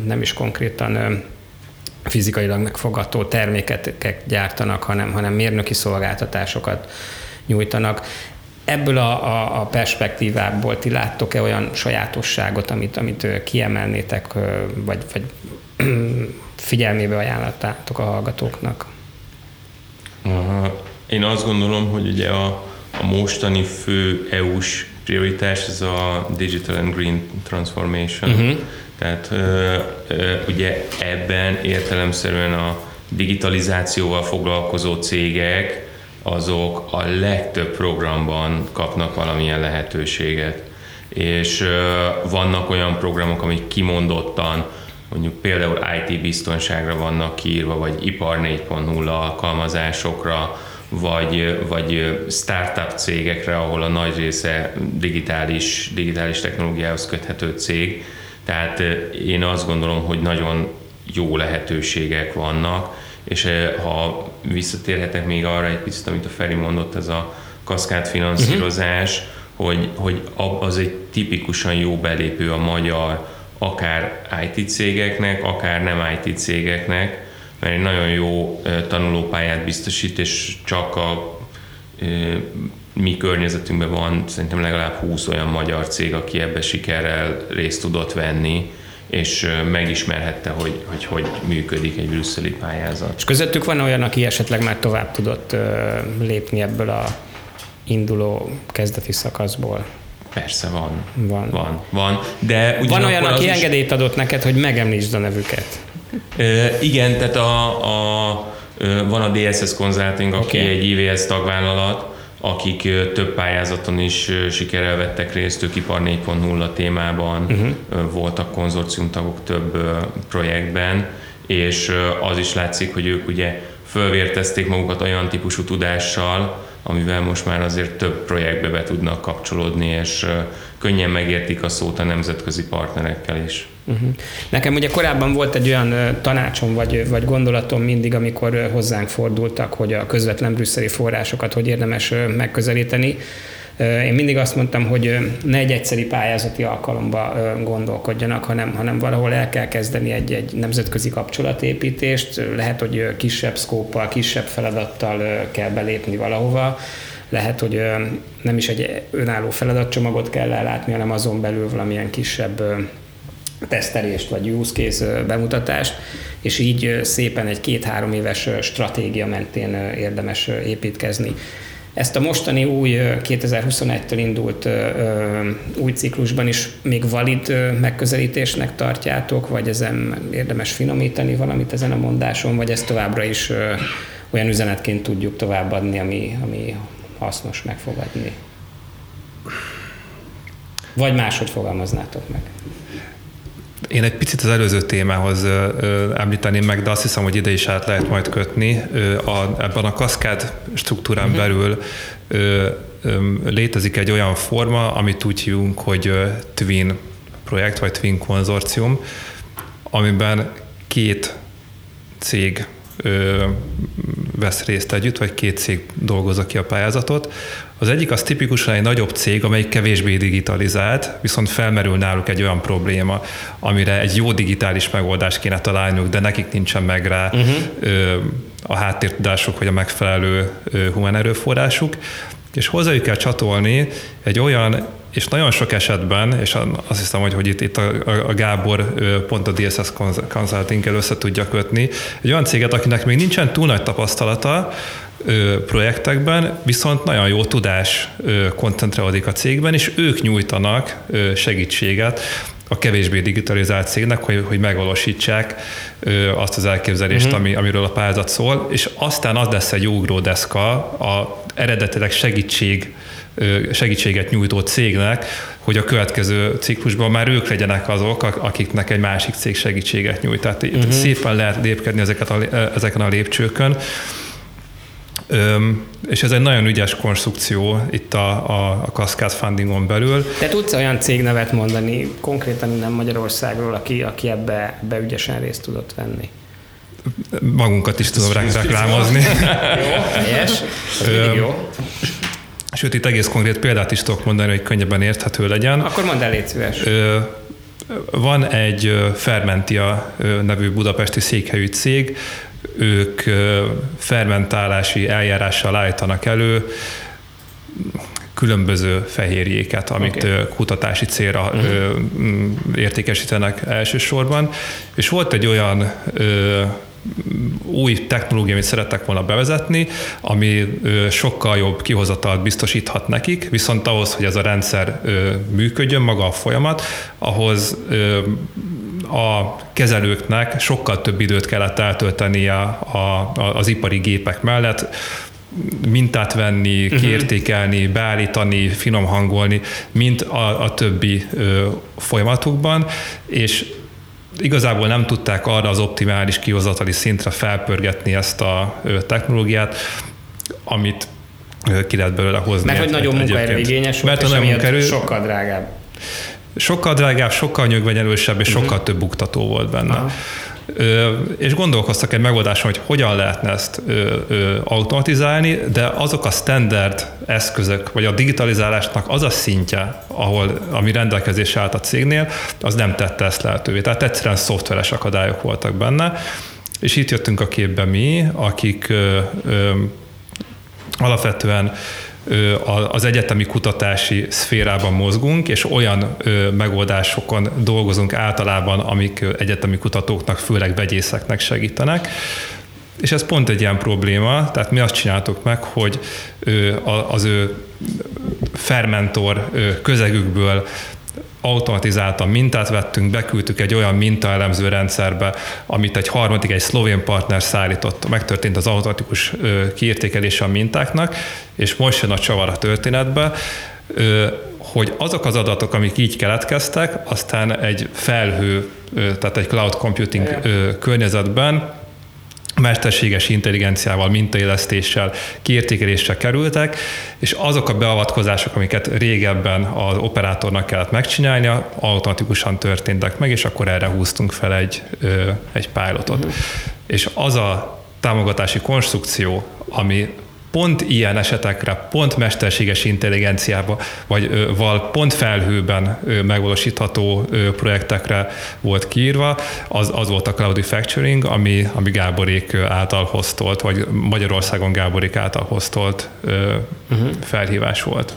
nem is konkrétan fizikailag megfogató terméket gyártanak, hanem, hanem mérnöki szolgáltatásokat nyújtanak. Ebből a, a, a perspektívából ti láttok-e olyan sajátosságot, amit, amit kiemelnétek, vagy, vagy figyelmébe ajánlottátok a hallgatóknak? Én azt gondolom, hogy ugye a, a mostani fő EU-s prioritás ez a Digital and Green Transformation. Uh-huh. Tehát ugye ebben értelemszerűen a digitalizációval foglalkozó cégek azok a legtöbb programban kapnak valamilyen lehetőséget. És vannak olyan programok, amik kimondottan mondjuk például IT biztonságra vannak kiírva, vagy ipar 4.0 alkalmazásokra, vagy, vagy startup cégekre, ahol a nagy része digitális, digitális technológiához köthető cég. Tehát én azt gondolom, hogy nagyon jó lehetőségek vannak, és ha visszatérhetek még arra egy picit, amit a Feri mondott, ez a kaszkád finanszírozás, uh-huh. hogy, hogy az egy tipikusan jó belépő a magyar akár IT cégeknek, akár nem IT cégeknek, mert egy nagyon jó tanulópályát biztosít, és csak a mi környezetünkben van szerintem legalább 20 olyan magyar cég, aki ebbe sikerrel részt tudott venni, és megismerhette, hogy, hogy hogy működik egy brüsszeli pályázat. És közöttük van olyan, aki esetleg már tovább tudott lépni ebből a induló kezdeti szakaszból? Persze van. Van. Van. van. De van olyan, aki is... engedélyt adott neked, hogy megemlítsd a nevüket. E, igen, tehát a, a, van a DSS Consulting, aki okay. egy IVS tagvállalat, akik több pályázaton is sikerrel vettek részt, ők ipar 4.0 témában, uh-huh. voltak konzorciumtagok több projektben, és az is látszik, hogy ők ugye fölvértezték magukat olyan típusú tudással, amivel most már azért több projektbe be tudnak kapcsolódni, és könnyen megértik a szót a nemzetközi partnerekkel is. Uh-huh. Nekem ugye korábban volt egy olyan tanácsom vagy, vagy gondolatom mindig, amikor hozzánk fordultak, hogy a közvetlen brüsszeli forrásokat hogy érdemes megközelíteni. Én mindig azt mondtam, hogy ne egy egyszeri pályázati alkalomba gondolkodjanak, hanem, hanem valahol el kell kezdeni egy, egy nemzetközi kapcsolatépítést. Lehet, hogy kisebb szkóppal, kisebb feladattal kell belépni valahova, lehet, hogy nem is egy önálló feladatcsomagot kell ellátni, hanem azon belül valamilyen kisebb tesztelést vagy use case bemutatást, és így szépen egy két-három éves stratégia mentén érdemes építkezni. Ezt a mostani új 2021-től indult új ciklusban is még valid megközelítésnek tartjátok, vagy ezen érdemes finomítani valamit ezen a mondáson, vagy ezt továbbra is olyan üzenetként tudjuk továbbadni, ami, ami hasznos megfogadni? Vagy máshogy fogalmaznátok meg? Én egy picit az előző témához említeném meg, de azt hiszem, hogy ide is át lehet majd kötni. A, ebben a kaszkád struktúrán uh-huh. belül ö, ö, létezik egy olyan forma, amit úgy hívunk, hogy Twin projekt, vagy Twin konzorcium, amiben két cég ö, vesz részt együtt, vagy két cég dolgozza ki a pályázatot. Az egyik az tipikusan egy nagyobb cég, amelyik kevésbé digitalizált, viszont felmerül náluk egy olyan probléma, amire egy jó digitális megoldást kéne találniuk, de nekik nincsen meg rá uh-huh. ö, a háttértudásuk, vagy a megfelelő ö, humán erőforrásuk, és hozzájuk kell csatolni egy olyan és nagyon sok esetben, és azt hiszem, hogy, hogy itt, itt a, a Gábor pont a DSS Consulting-el össze tudja kötni, egy olyan céget, akinek még nincsen túl nagy tapasztalata projektekben, viszont nagyon jó tudás koncentrálódik a cégben, és ők nyújtanak segítséget a kevésbé digitalizált cégnek, hogy, hogy megvalósítsák azt az elképzelést, mm-hmm. ami, amiről a pályázat szól, és aztán az lesz egy ugródeszka a eredetileg segítség segítséget nyújtó cégnek, hogy a következő ciklusban már ők legyenek azok, akiknek egy másik cég segítséget nyújt. Tehát uh-huh. szépen lehet lépkedni ezeket a, ezeken a lépcsőkön. Öm, és ez egy nagyon ügyes konstrukció itt a, a, a Cascade Fundingon belül. Te tudsz olyan cégnevet mondani, konkrétan nem Magyarországról, aki, aki ebbe, ebbe ügyesen részt tudott venni? Magunkat is tudom reklámozni. jó, helyes. Jó. Sőt, itt egész konkrét példát is tudok mondani, hogy könnyebben érthető legyen. Akkor mondd el, légy szíves. Van egy Fermentia nevű budapesti székhelyű cég, ők fermentálási eljárással állítanak elő különböző fehérjéket, amit okay. kutatási célra uh-huh. értékesítenek elsősorban. És volt egy olyan új technológia, amit szerettek volna bevezetni, ami sokkal jobb kihozatalt biztosíthat nekik, viszont ahhoz, hogy ez a rendszer működjön, maga a folyamat, ahhoz a kezelőknek sokkal több időt kellett eltöltenie a, a, az ipari gépek mellett, mintát venni, uh-huh. kiértékelni, beállítani, finom hangolni, mint a, a többi ö, folyamatukban, és igazából nem tudták arra az optimális kihozatali szintre felpörgetni ezt a technológiát, amit ki lehet belőle hozni. Mert hogy nagyon munkaerő igényes volt, Mert és munkaerő, sokkal drágább. Sokkal drágább, sokkal nyögvenyelősebb, és uh-huh. sokkal több buktató volt benne. Aha és gondolkoztak egy megoldáson, hogy hogyan lehetne ezt automatizálni, de azok a standard eszközök, vagy a digitalizálásnak az a szintje, ahol, ami rendelkezésre állt a cégnél, az nem tette ezt lehetővé. Tehát egyszerűen szoftveres akadályok voltak benne, és itt jöttünk a képbe mi, akik ö, ö, alapvetően az egyetemi kutatási szférában mozgunk, és olyan megoldásokon dolgozunk általában, amik egyetemi kutatóknak, főleg vegyészeknek segítenek. És ez pont egy ilyen probléma, tehát mi azt csináltuk meg, hogy az ő fermentor közegükből automatizáltan mintát vettünk, beküldtük egy olyan mintaelemző rendszerbe, amit egy harmadik, egy szlovén partner szállított. Megtörtént az automatikus kiértékelése a mintáknak, és most jön a csavar a történetbe, hogy azok az adatok, amik így keletkeztek, aztán egy felhő, tehát egy cloud computing környezetben mesterséges intelligenciával, mintaélesztéssel, kiértékelésre kerültek, és azok a beavatkozások, amiket régebben az operátornak kellett megcsinálnia, automatikusan történtek meg, és akkor erre húztunk fel egy, egy pilotot. Uh-huh. És az a támogatási konstrukció, ami pont ilyen esetekre, pont mesterséges intelligenciába, vagy val pont felhőben megvalósítható projektekre volt kiírva, az, az volt a Cloudy Factoring, ami, ami Gáborék által hoztolt, vagy Magyarországon Gáborék által hoztolt uh-huh. felhívás volt.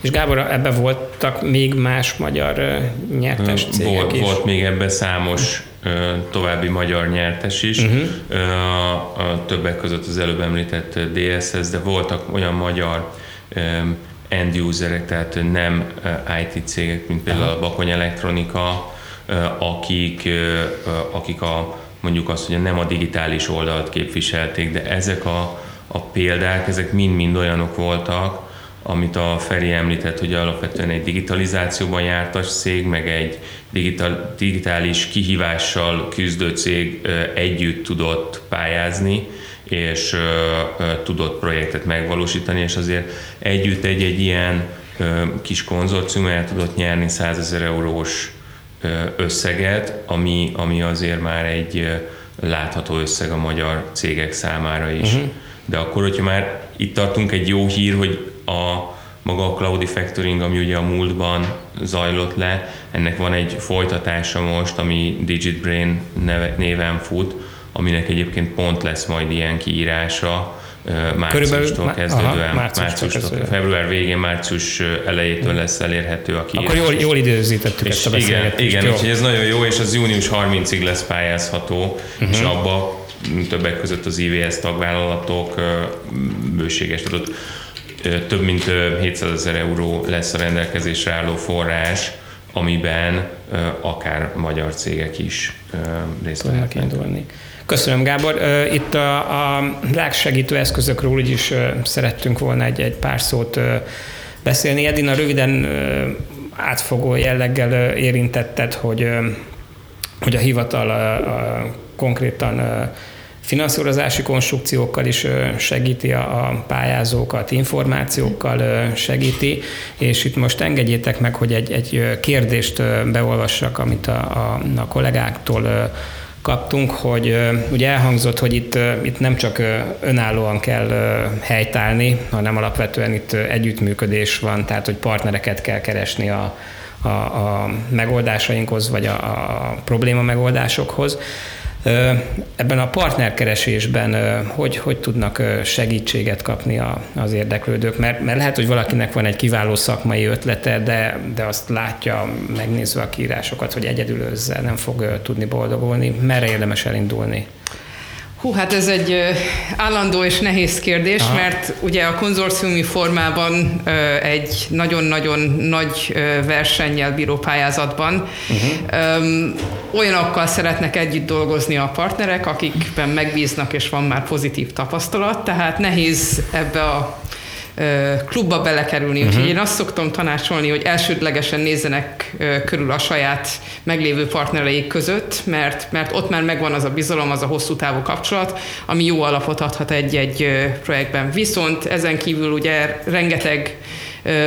És Gábor, ebben voltak még más magyar nyertes cégek volt, is? Volt még ebben számos további magyar nyertes is, uh-huh. a, a többek között az előbb említett DSS, de voltak olyan magyar end userek, tehát nem IT cégek, mint például uh-huh. a Bakony Elektronika, akik, akik a, mondjuk azt, hogy nem a digitális oldalt képviselték, de ezek a, a példák, ezek mind-mind olyanok voltak, amit a Feri említett, hogy alapvetően egy digitalizációban jártas cég, meg egy digital, digitális kihívással küzdő cég együtt tudott pályázni, és tudott projektet megvalósítani, és azért együtt egy-egy ilyen kis konzorcium el tudott nyerni 100 ezer eurós összeget, ami, ami azért már egy látható összeg a magyar cégek számára is. Uh-huh. De akkor, hogyha már itt tartunk egy jó hír, hogy a maga a Cloudy Factoring, ami ugye a múltban zajlott le, ennek van egy folytatása most, ami DigitBrain neve, néven fut, aminek egyébként pont lesz majd ilyen kiírása, márciustól kezdődően, márciustól, február végén, március elejétől lesz elérhető a kiírás. Akkor jól, jól időzítettük és ezt a Igen, igen úgyhogy ez nagyon jó, és az június 30-ig lesz pályázható, uh-huh. és abba többek között az IVS tagvállalatok bőséges tudott több mint 700 ezer euró lesz a rendelkezésre álló forrás, amiben akár magyar cégek is részt vehetnek. Köszönöm, Gábor. Itt a, a segítő eszközökről is szerettünk volna egy, egy pár szót beszélni. Edina röviden átfogó jelleggel érintetted, hogy, hogy a hivatal a, a, konkrétan finanszírozási konstrukciókkal is segíti a pályázókat, információkkal segíti, és itt most engedjétek meg, hogy egy, egy kérdést beolvassak, amit a, a, a kollégáktól kaptunk, hogy ugye elhangzott, hogy itt, itt nem csak önállóan kell helytállni, hanem alapvetően itt együttműködés van, tehát hogy partnereket kell keresni a, a, a megoldásainkhoz, vagy a, a probléma megoldásokhoz. Ebben a partnerkeresésben hogy, hogy tudnak segítséget kapni az érdeklődők? Mert, mert lehet, hogy valakinek van egy kiváló szakmai ötlete, de, de azt látja, megnézve a kiírásokat, hogy egyedül ezzel nem fog tudni boldogulni. Merre érdemes elindulni? Hú, hát ez egy állandó és nehéz kérdés, Aha. mert ugye a konzorciumi formában egy nagyon-nagyon nagy versennyel bíró pályázatban uh-huh. olyanokkal szeretnek együtt dolgozni a partnerek, akikben megbíznak és van már pozitív tapasztalat, tehát nehéz ebbe a klubba belekerülni. Uh-huh. Úgyhogy mhm. én azt szoktam tanácsolni, hogy elsődlegesen nézzenek körül a saját meglévő partnereik között, mert, mert ott már megvan az a bizalom, az a hosszú távú kapcsolat, ami jó alapot adhat egy-egy projektben. Viszont ezen kívül ugye rengeteg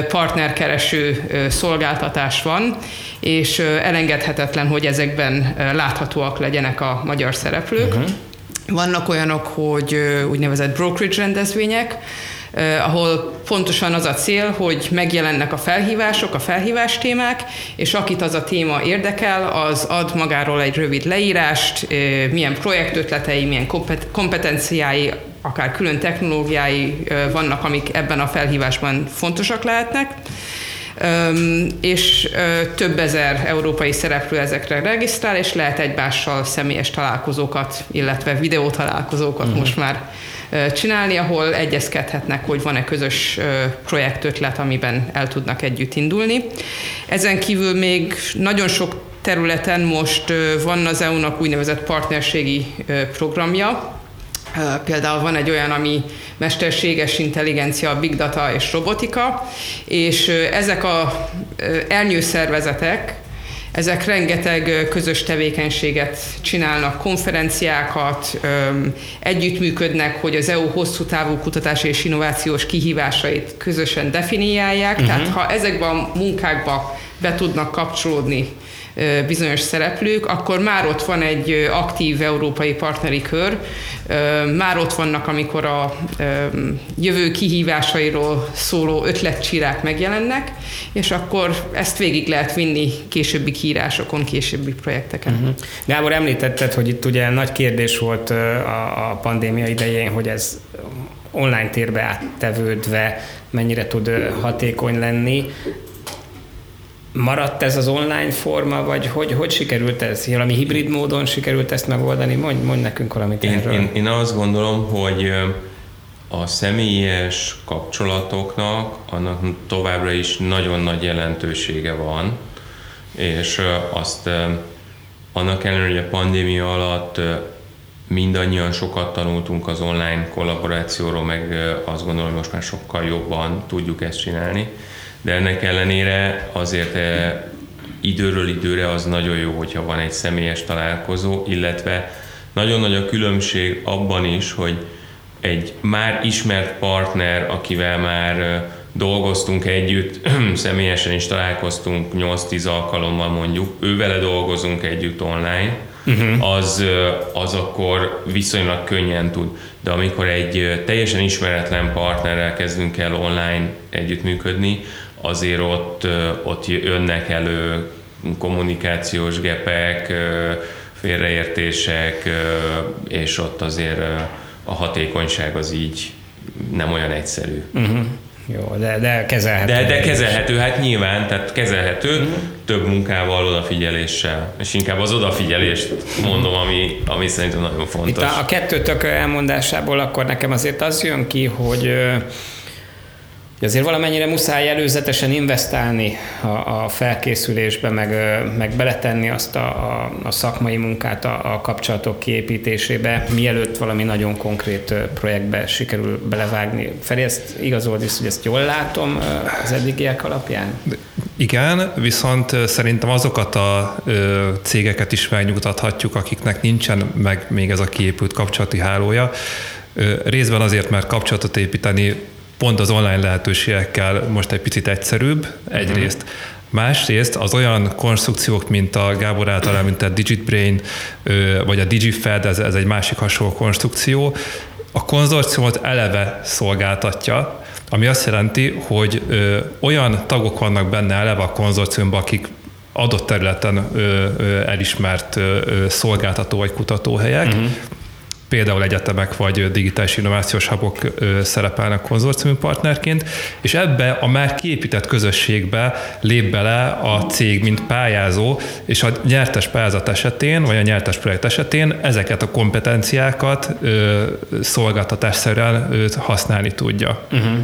partnerkereső szolgáltatás van, és elengedhetetlen, hogy ezekben láthatóak legyenek a magyar szereplők. Uh-huh. Vannak olyanok, hogy úgynevezett brokerage rendezvények, ahol pontosan az a cél, hogy megjelennek a felhívások, a felhívás témák, és akit az a téma érdekel, az ad magáról egy rövid leírást, eh, milyen projektötletei, milyen kompetenciái, akár külön technológiái eh, vannak, amik ebben a felhívásban fontosak lehetnek és több ezer európai szereplő ezekre regisztrál, és lehet egymással személyes találkozókat, illetve videótalálkozókat uh-huh. most már csinálni, ahol egyezkedhetnek, hogy van-e közös projektötlet, amiben el tudnak együtt indulni. Ezen kívül még nagyon sok területen most van az EU-nak úgynevezett partnerségi programja, Például van egy olyan, ami mesterséges intelligencia, big data és robotika, és ezek a elnyőszervezetek, ezek rengeteg közös tevékenységet csinálnak, konferenciákat, együttműködnek, hogy az EU hosszú távú kutatási és innovációs kihívásait közösen definiálják. Uh-huh. Tehát ha ezekben a munkákban be tudnak kapcsolódni bizonyos szereplők, akkor már ott van egy aktív európai partneri kör, már ott vannak, amikor a jövő kihívásairól szóló ötletcsírák megjelennek, és akkor ezt végig lehet vinni későbbi kiírásokon, későbbi projekteken. Uh-huh. Gábor, említetted, hogy itt ugye nagy kérdés volt a, a pandémia idején, hogy ez online térbe áttevődve mennyire tud hatékony lenni. Maradt ez az online forma, vagy hogy, hogy sikerült ez? Valami hibrid módon sikerült ezt megoldani? Mondj, mondj nekünk valamit én, erről. Én, én azt gondolom, hogy a személyes kapcsolatoknak annak továbbra is nagyon nagy jelentősége van, és azt annak ellenére, hogy a pandémia alatt mindannyian sokat tanultunk az online kollaborációról, meg azt gondolom, hogy most már sokkal jobban tudjuk ezt csinálni, de ennek ellenére azért időről időre az nagyon jó, hogyha van egy személyes találkozó, illetve nagyon nagy a különbség abban is, hogy egy már ismert partner, akivel már dolgoztunk együtt, személyesen is találkoztunk 8-10 alkalommal mondjuk, ővele dolgozunk együtt online, uh-huh. az, az akkor viszonylag könnyen tud. De amikor egy teljesen ismeretlen partnerrel kezdünk el online együttműködni, azért ott, ott jönnek elő kommunikációs gepek, félreértések, és ott azért a hatékonyság az így nem olyan egyszerű. Uh-huh. Jó, de, de kezelhető. De, de kezelhető, hát nyilván, tehát kezelhető, mm. több munkával, odafigyeléssel. És inkább az odafigyelést mondom, ami, ami szerintem nagyon fontos. Itt a, a kettőtök elmondásából akkor nekem azért az jön ki, hogy azért valamennyire muszáj előzetesen investálni a, a felkészülésbe, meg, meg beletenni azt a, a, a szakmai munkát a, a kapcsolatok kiépítésébe, mielőtt valami nagyon konkrét projektbe sikerül belevágni. Feri, ezt igazold is, hogy ezt jól látom az eddigiek alapján? Igen, viszont szerintem azokat a cégeket is megnyugtathatjuk, akiknek nincsen meg még ez a kiépült kapcsolati hálója, részben azért, mert kapcsolatot építeni pont az online lehetőségekkel most egy picit egyszerűbb egyrészt. Másrészt az olyan konstrukciók, mint a Gábor által említett DigitBrain, vagy a DigiFed, ez, ez egy másik hasonló konstrukció, a konzorciumot eleve szolgáltatja, ami azt jelenti, hogy ö, olyan tagok vannak benne eleve a konzorciumban, akik adott területen ö, ö, elismert ö, szolgáltató vagy kutatóhelyek, uh-huh például egyetemek vagy digitális innovációs hubok szerepelnek konzorciumi partnerként, és ebbe a már kiépített közösségbe lép bele a cég, mint pályázó, és a nyertes pályázat esetén, vagy a nyertes projekt esetén ezeket a kompetenciákat szolgáltatásszerűen használni tudja. Uh-huh.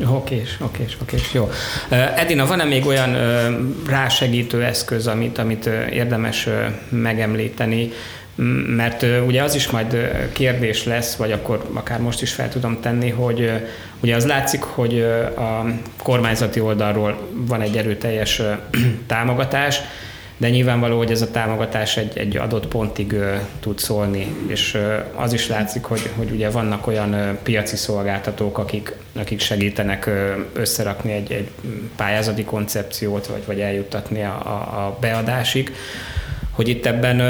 Okés, okés, okés, jó. Edina, van-e még olyan rásegítő eszköz, amit, amit érdemes megemlíteni, mert ugye az is majd kérdés lesz, vagy akkor akár most is fel tudom tenni, hogy ugye az látszik, hogy a kormányzati oldalról van egy erőteljes támogatás, de nyilvánvaló, hogy ez a támogatás egy, egy adott pontig uh, tud szólni, és uh, az is látszik, hogy, hogy ugye vannak olyan uh, piaci szolgáltatók, akik, akik segítenek uh, összerakni egy, egy pályázati koncepciót, vagy, vagy eljuttatni a, a, a beadásig, hogy itt ebben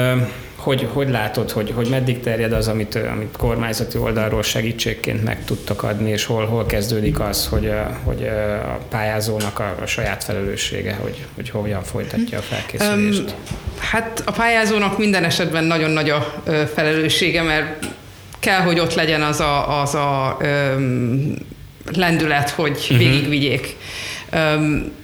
hogy, hogy látod, hogy, hogy meddig terjed az, amit, amit kormányzati oldalról segítségként meg tudtak adni, és hol, hol kezdődik az, hogy, hogy a pályázónak a, a saját felelőssége, hogy, hogy hogyan folytatja a felkészülést? Um, hát a pályázónak minden esetben nagyon nagy a felelőssége, mert kell, hogy ott legyen az a, az a um, lendület, hogy uh-huh. végigvigyék.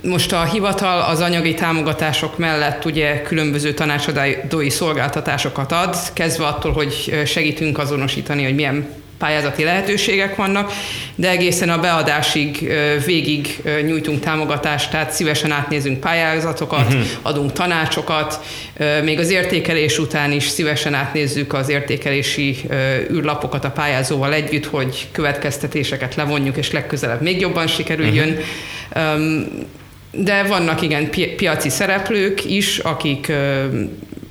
Most a hivatal az anyagi támogatások mellett ugye különböző tanácsadói szolgáltatásokat ad, kezdve attól, hogy segítünk azonosítani, hogy milyen pályázati lehetőségek vannak, de egészen a beadásig végig nyújtunk támogatást, tehát szívesen átnézünk pályázatokat, uh-huh. adunk tanácsokat, még az értékelés után is szívesen átnézzük az értékelési űrlapokat a pályázóval együtt, hogy következtetéseket levonjuk, és legközelebb még jobban sikerüljön. Uh-huh. De vannak igen piaci szereplők is, akik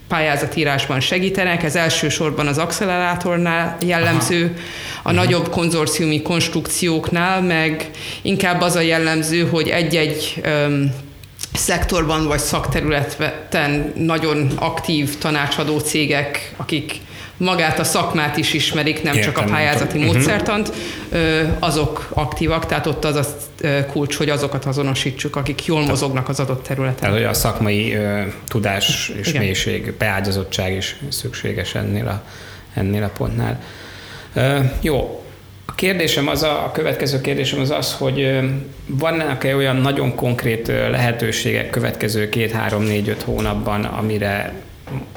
pályázatírásban segítenek. Ez elsősorban az accelerátornál jellemző, Aha. a nagyobb konzorciumi konstrukcióknál, meg inkább az a jellemző, hogy egy-egy szektorban vagy szakterületen nagyon aktív tanácsadó cégek, akik magát a szakmát is ismerik, nem Értem, csak a pályázati nem módszertant, azok aktívak, tehát ott az a kulcs, hogy azokat azonosítsuk, akik jól mozognak az adott területen. Tehát, hogy a szakmai tudás és Igen. mélység, beágyazottság is szükséges ennél a, ennél a pontnál. Jó, a kérdésem az, a, a következő kérdésem az az, hogy vannak-e olyan nagyon konkrét lehetőségek következő két, három, négy, öt hónapban, amire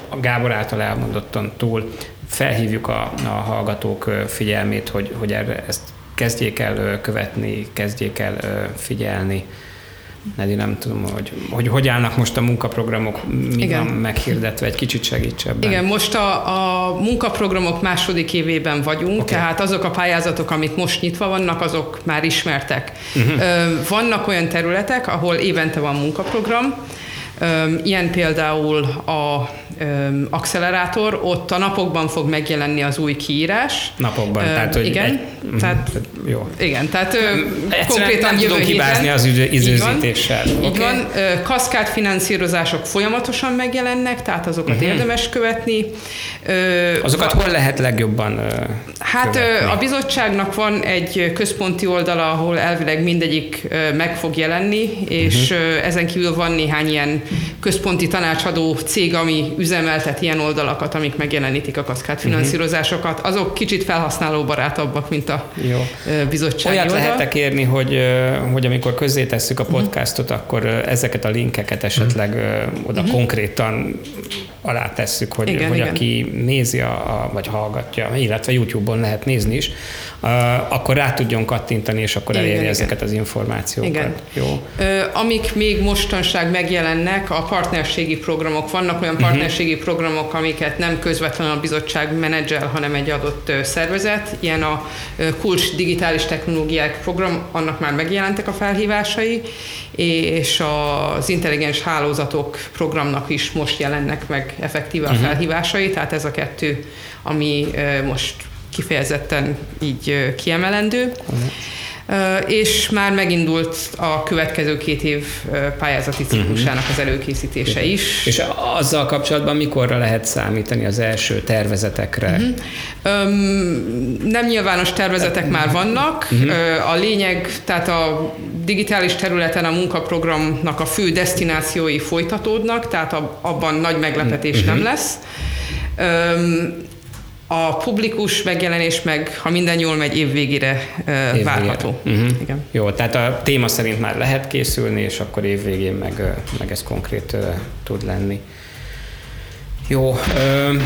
a Gábor által elmondottan túl felhívjuk a, a hallgatók figyelmét, hogy, hogy erre ezt kezdjék el követni, kezdjék el figyelni. Nedi, nem tudom, hogy, hogy hogy állnak most a munkaprogramok, mi Igen. van meghirdetve, egy kicsit segíts ebben. Igen, most a, a munkaprogramok második évében vagyunk, okay. tehát azok a pályázatok, amik most nyitva vannak, azok már ismertek. Uh-huh. Vannak olyan területek, ahol évente van munkaprogram, Ilyen például a accelerátor, ott a napokban fog megjelenni az új kiírás. Napokban, tehát hogy igen, egy, tehát, jó. Igen, tehát konkrétan nem jövő tudom hibázni az időzítéssel. Így van, okay. van. Kaszkád finanszírozások folyamatosan megjelennek, tehát azokat uh-huh. érdemes követni. Azokat hol lehet legjobban Hát követni? a bizottságnak van egy központi oldala, ahol elvileg mindegyik meg fog jelenni, és uh-huh. ezen kívül van néhány ilyen központi tanácsadó cég, ami üzemeltet ilyen oldalakat, amik megjelenítik a kaszkád mhm. finanszírozásokat. Azok kicsit felhasználóbarátabbak, mint a Jó. bizottság. Olyat lehet érni, hogy, hogy amikor közzétesszük a mhm. podcastot, uh-huh. akkor ezeket a linkeket esetleg uh-huh. oda uh-huh. konkrétan alá tesszük, hogy, igen, hogy igen. aki nézi, a, a, vagy hallgatja, illetve YouTube-on lehet nézni is, uh, akkor rá tudjon kattintani, és akkor elérje ezeket igen. az információkat. Igen. Jó. Ö, amik még mostanság megjelennek, a partnerségi programok. Vannak olyan mhm. partnerségi uh-huh. programok, amiket nem közvetlenül a bizottság menedzsel, hanem egy adott szervezet. Ilyen a kulcs digitális technológiák program, annak már megjelentek a felhívásai, és az intelligens hálózatok programnak is most jelennek meg effektíve a uh-huh. felhívásai, tehát ez a kettő, ami most kifejezetten így kiemelendő. Uh-huh és már megindult a következő két év pályázati ciklusának az előkészítése is. És azzal kapcsolatban mikorra lehet számítani az első tervezetekre? Uh-huh. nem nyilvános tervezetek már vannak. Uh-huh. A lényeg, tehát a digitális területen a munkaprogramnak a fő destinációi folytatódnak, tehát abban nagy meglepetés uh-huh. nem lesz. A publikus megjelenés meg, ha minden jól megy, év végére év várható. Uh-huh. Igen. Jó, tehát a téma szerint már lehet készülni, és akkor év végén meg, meg ez konkrét uh, tud lenni. Jó. Uh,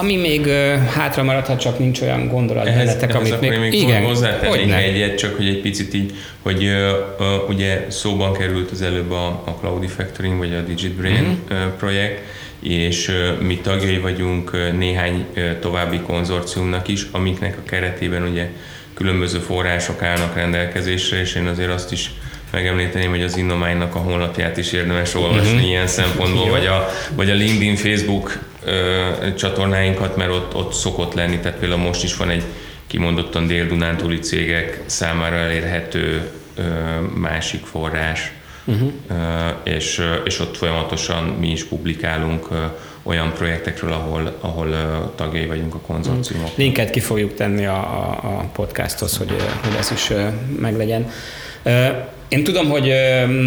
ami még hátra maradhat, csak nincs olyan gondolat ehhez, bennetek, ehhez amit még... még igen, hozzátennék egyet, csak hogy egy picit így, hogy uh, uh, ugye szóban került az előbb a, a Cloud Factoring, vagy a DigitBrain uh-huh. projekt, és mi tagjai vagyunk néhány további konzorciumnak is, amiknek a keretében ugye különböző források állnak rendelkezésre, és én azért azt is megemlíteném, hogy az Innomine-nak a honlapját is érdemes olvasni uh-huh. ilyen szempontból, vagy a, vagy a LinkedIn, Facebook ö, csatornáinkat, mert ott, ott szokott lenni, tehát például most is van egy kimondottan dél-dunántúli cégek számára elérhető ö, másik forrás, uh-huh. és, és ott folyamatosan mi is publikálunk olyan projektekről, ahol, ahol tagjai vagyunk a konzorciumok. Uh-huh. Linket ki fogjuk tenni a, a podcasthoz, hogy, hogy ez is meglegyen. Én tudom, hogy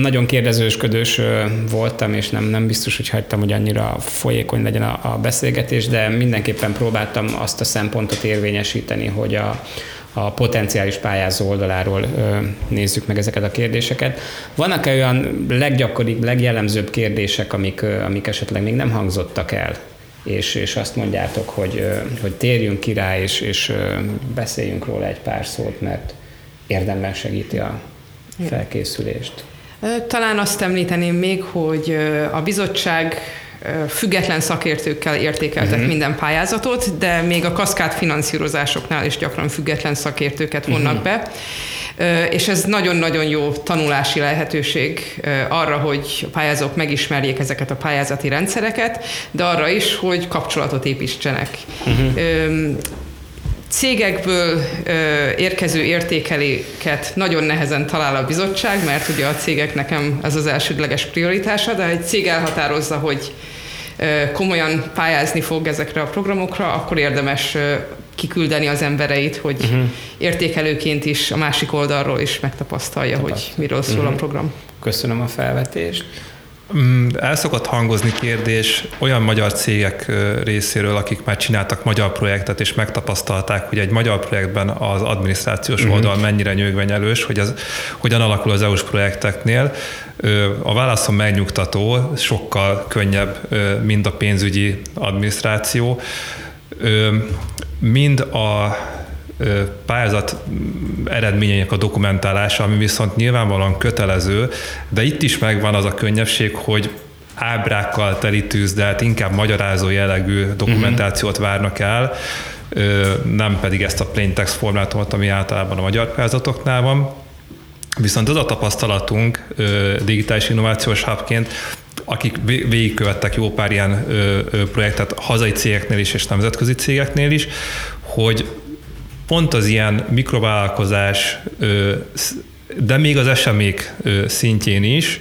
nagyon kérdezősködős voltam, és nem, nem biztos, hogy hagytam, hogy annyira folyékony legyen a, a beszélgetés, de mindenképpen próbáltam azt a szempontot érvényesíteni, hogy a, a potenciális pályázó oldaláról nézzük meg ezeket a kérdéseket. Vannak-e olyan leggyakoribb, legjellemzőbb kérdések, amik, amik esetleg még nem hangzottak el, és, és azt mondjátok, hogy, hogy térjünk ki rá, és, és beszéljünk róla egy pár szót, mert érdemben segíti a felkészülést. Talán azt említeném még, hogy a bizottság független szakértőkkel értékeltek uh-huh. minden pályázatot, de még a kaszkád finanszírozásoknál is gyakran független szakértőket vonnak uh-huh. be. és ez nagyon-nagyon jó tanulási lehetőség arra, hogy a pályázók megismerjék ezeket a pályázati rendszereket, de arra is, hogy kapcsolatot építsenek. Uh-huh cégekből ö, érkező értékeléket nagyon nehezen talál a bizottság, mert ugye a cégek nekem ez az elsődleges prioritása, de egy cég elhatározza, hogy ö, komolyan pályázni fog ezekre a programokra, akkor érdemes ö, kiküldeni az embereit, hogy uh-huh. értékelőként is a másik oldalról is megtapasztalja, Tapasztal. hogy miről szól uh-huh. a program. Köszönöm a felvetést. Mm, el szokott hangozni kérdés olyan magyar cégek részéről, akik már csináltak magyar projektet, és megtapasztalták, hogy egy magyar projektben az adminisztrációs uh-huh. oldal mennyire nyögvenyelős, hogy ez hogyan alakul az EU-s projekteknél. A válaszom megnyugtató, sokkal könnyebb, mind a pénzügyi adminisztráció, mind a pályázat eredményeinek a dokumentálása, ami viszont nyilvánvalóan kötelező, de itt is megvan az a könnyebbség, hogy ábrákkal teli tűzdelt, inkább magyarázó jellegű dokumentációt várnak el, nem pedig ezt a plain text formátumot, ami általában a magyar pályázatoknál van. Viszont az a tapasztalatunk digitális innovációs hubként, akik végigkövettek jó pár ilyen projektet hazai cégeknél is és nemzetközi cégeknél is, hogy pont az ilyen mikrovállalkozás, de még az esemék szintjén is,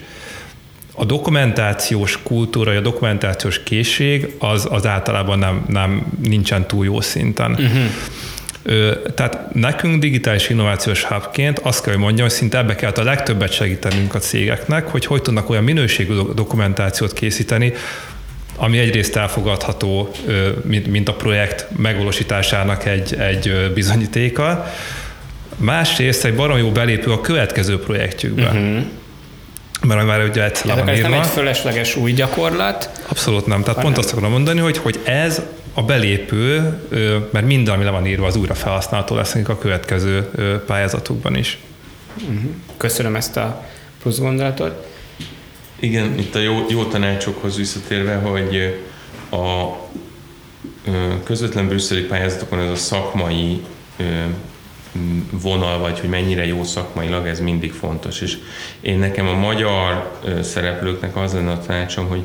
a dokumentációs kultúra, a dokumentációs készség az, az általában nem, nem nincsen túl jó szinten. Uh-huh. Tehát nekünk digitális innovációs hubként azt kell, hogy mondjam, hogy szinte ebbe kell a legtöbbet segítenünk a cégeknek, hogy hogy tudnak olyan minőségű dokumentációt készíteni, ami egyrészt elfogadható, mint, a projekt megvalósításának egy, egy bizonyítéka, másrészt egy barom jó belépő a következő projektjükbe. Uh-huh. Mert már ugye egyszer van írva. nem egy fölösleges új gyakorlat? Abszolút nem. Tehát pont azt akarom mondani, hogy, hogy ez a belépő, mert minden, ami le van írva, az újra felhasználható lesz a következő pályázatokban is. Uh-huh. Köszönöm ezt a plusz gondolatot. Igen, itt a jó, jó tanácsokhoz visszatérve, hogy a közvetlen brüsszeli pályázatokon ez a szakmai vonal, vagy hogy mennyire jó szakmailag, ez mindig fontos. És én nekem a magyar szereplőknek az lenne a tanácsom, hogy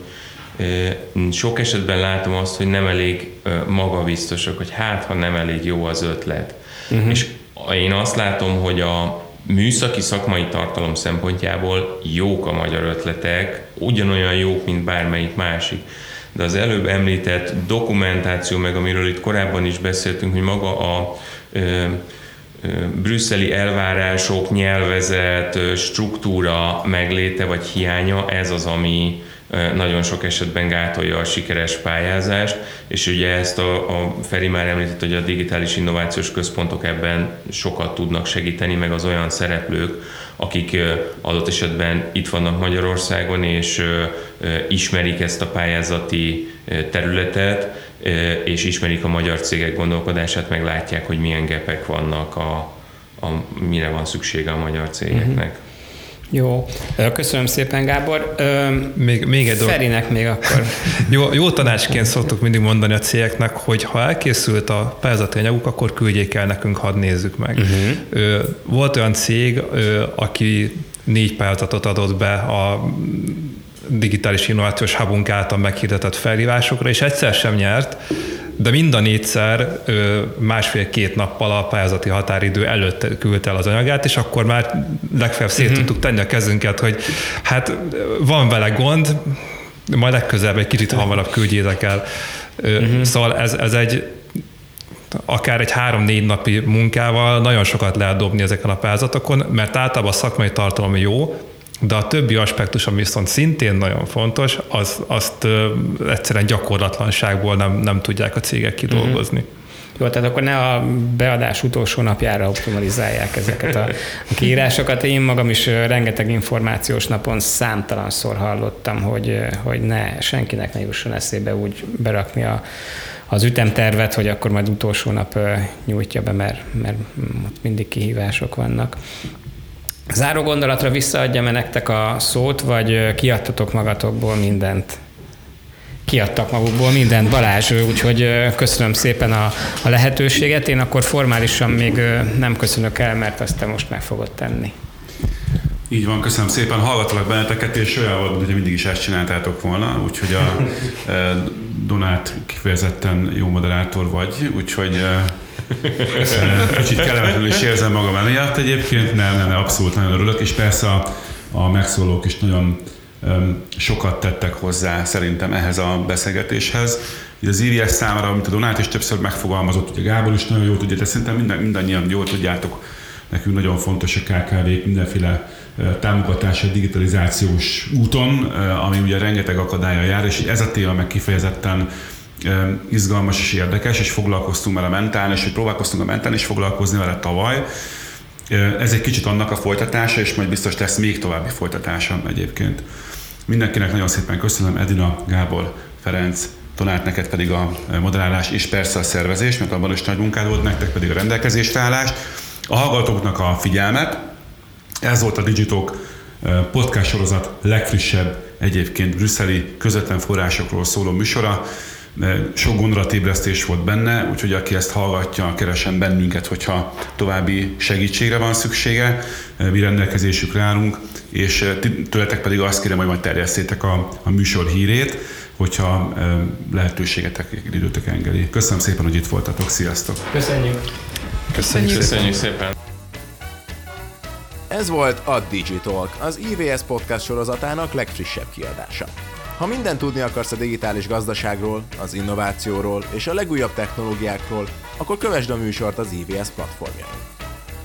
sok esetben látom azt, hogy nem elég magabiztosak, hogy hát, ha nem elég jó az ötlet. Uh-huh. És én azt látom, hogy a műszaki szakmai tartalom szempontjából jók a magyar ötletek, ugyanolyan jók, mint bármelyik másik. De az előbb említett dokumentáció, meg amiről itt korábban is beszéltünk, hogy maga a ö, ö, brüsszeli elvárások, nyelvezet, struktúra megléte vagy hiánya, ez az, ami, nagyon sok esetben gátolja a sikeres pályázást, és ugye ezt a, a Feri már említett, hogy a digitális innovációs központok ebben sokat tudnak segíteni, meg az olyan szereplők, akik adott esetben itt vannak Magyarországon, és ismerik ezt a pályázati területet, és ismerik a magyar cégek gondolkodását, meg látják, hogy milyen gepek vannak, a, a, mire van szüksége a magyar cégeknek. Uh-huh. Jó, köszönöm szépen Gábor. Még, még egy dolog. Ferinek még akkor. jó, jó tanácsként szoktuk mindig mondani a cégeknek, hogy ha elkészült a pályázati anyaguk, akkor küldjék el nekünk, hadd nézzük meg. Uh-huh. Volt olyan cég, aki négy pályázatot adott be a digitális innovációs hubunk által meghirdetett felhívásokra, és egyszer sem nyert, de mind a négyszer másfél-két nappal a pályázati határidő előtt küldte el az anyagát, és akkor már legfeljebb szét uh-huh. tudtuk tenni a kezünket, hogy hát van vele gond, majd legközelebb egy kicsit hamarabb küldjétek el. Uh-huh. Szóval ez, ez egy akár egy három-négy napi munkával nagyon sokat lehet dobni ezeken a pályázatokon, mert általában a szakmai tartalom jó, de a többi aspektus, ami viszont szintén nagyon fontos, az, azt egyszerűen gyakorlatlanságból nem, nem tudják a cégek kidolgozni. Uh-huh. Jó, tehát akkor ne a beadás utolsó napjára optimalizálják ezeket a kiírásokat. Én magam is rengeteg információs napon számtalanszor hallottam, hogy, hogy ne, senkinek ne jusson eszébe úgy berakni a, az ütemtervet, hogy akkor majd utolsó nap nyújtja be, mert, mert ott mindig kihívások vannak. Záró gondolatra visszaadjam-e nektek a szót, vagy kiadtatok magatokból mindent? kiadtak magukból mindent Balázs, úgyhogy köszönöm szépen a, a lehetőséget. Én akkor formálisan még nem köszönök el, mert azt te most meg fogod tenni. Így van, köszönöm szépen. Hallgatlak benneteket, és olyan volt, hogy mindig is ezt csináltátok volna, úgyhogy a Donát kifejezetten jó moderátor vagy, úgyhogy kicsit kellemetlenül is érzem magam emiatt egyébként, nem, nem, abszolút nagyon örülök, és persze a, a megszólók is nagyon sokat tettek hozzá szerintem ehhez a beszélgetéshez. Így az IVS számára, amit a Donát is többször megfogalmazott, ugye Gábor is nagyon jól tudja, de szerintem minden, mindannyian jól tudjátok, nekünk nagyon fontos a KKV-k mindenféle támogatás a digitalizációs úton, ami ugye rengeteg akadálya jár, és ez a téma meg kifejezetten izgalmas és érdekes, és foglalkoztunk vele mentán, és hogy próbálkoztunk a mentán is foglalkozni vele tavaly. Ez egy kicsit annak a folytatása, és majd biztos lesz még további folytatása egyébként. Mindenkinek nagyon szépen köszönöm, Edina, Gábor, Ferenc, Tonát, neked pedig a moderálás, és persze a szervezés, mert abban is nagy munkád volt, nektek pedig a rendelkezésre állás. A hallgatóknak a figyelmet. Ez volt a Digitok podcast sorozat legfrissebb egyébként brüsszeli közvetlen forrásokról szóló műsora sok gondolatébresztés volt benne, úgyhogy aki ezt hallgatja, keresen bennünket, hogyha további segítségre van szüksége, mi rendelkezésükre állunk, és tőletek pedig azt kérem, hogy majd terjesszétek a, a műsor hírét, hogyha lehetőségetek, időtek engedi. Köszönöm szépen, hogy itt voltatok, sziasztok! Köszönjük! Köszönjük, Köszönjük szépen! Ez volt a Digitalk, az IVS podcast sorozatának legfrissebb kiadása. Ha mindent tudni akarsz a digitális gazdaságról, az innovációról és a legújabb technológiákról, akkor kövesd a műsort az IVS platformjain.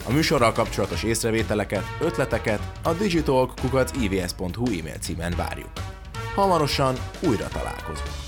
A műsorral kapcsolatos észrevételeket, ötleteket a digitalk.ivs.hu e-mail címen várjuk. Hamarosan újra találkozunk.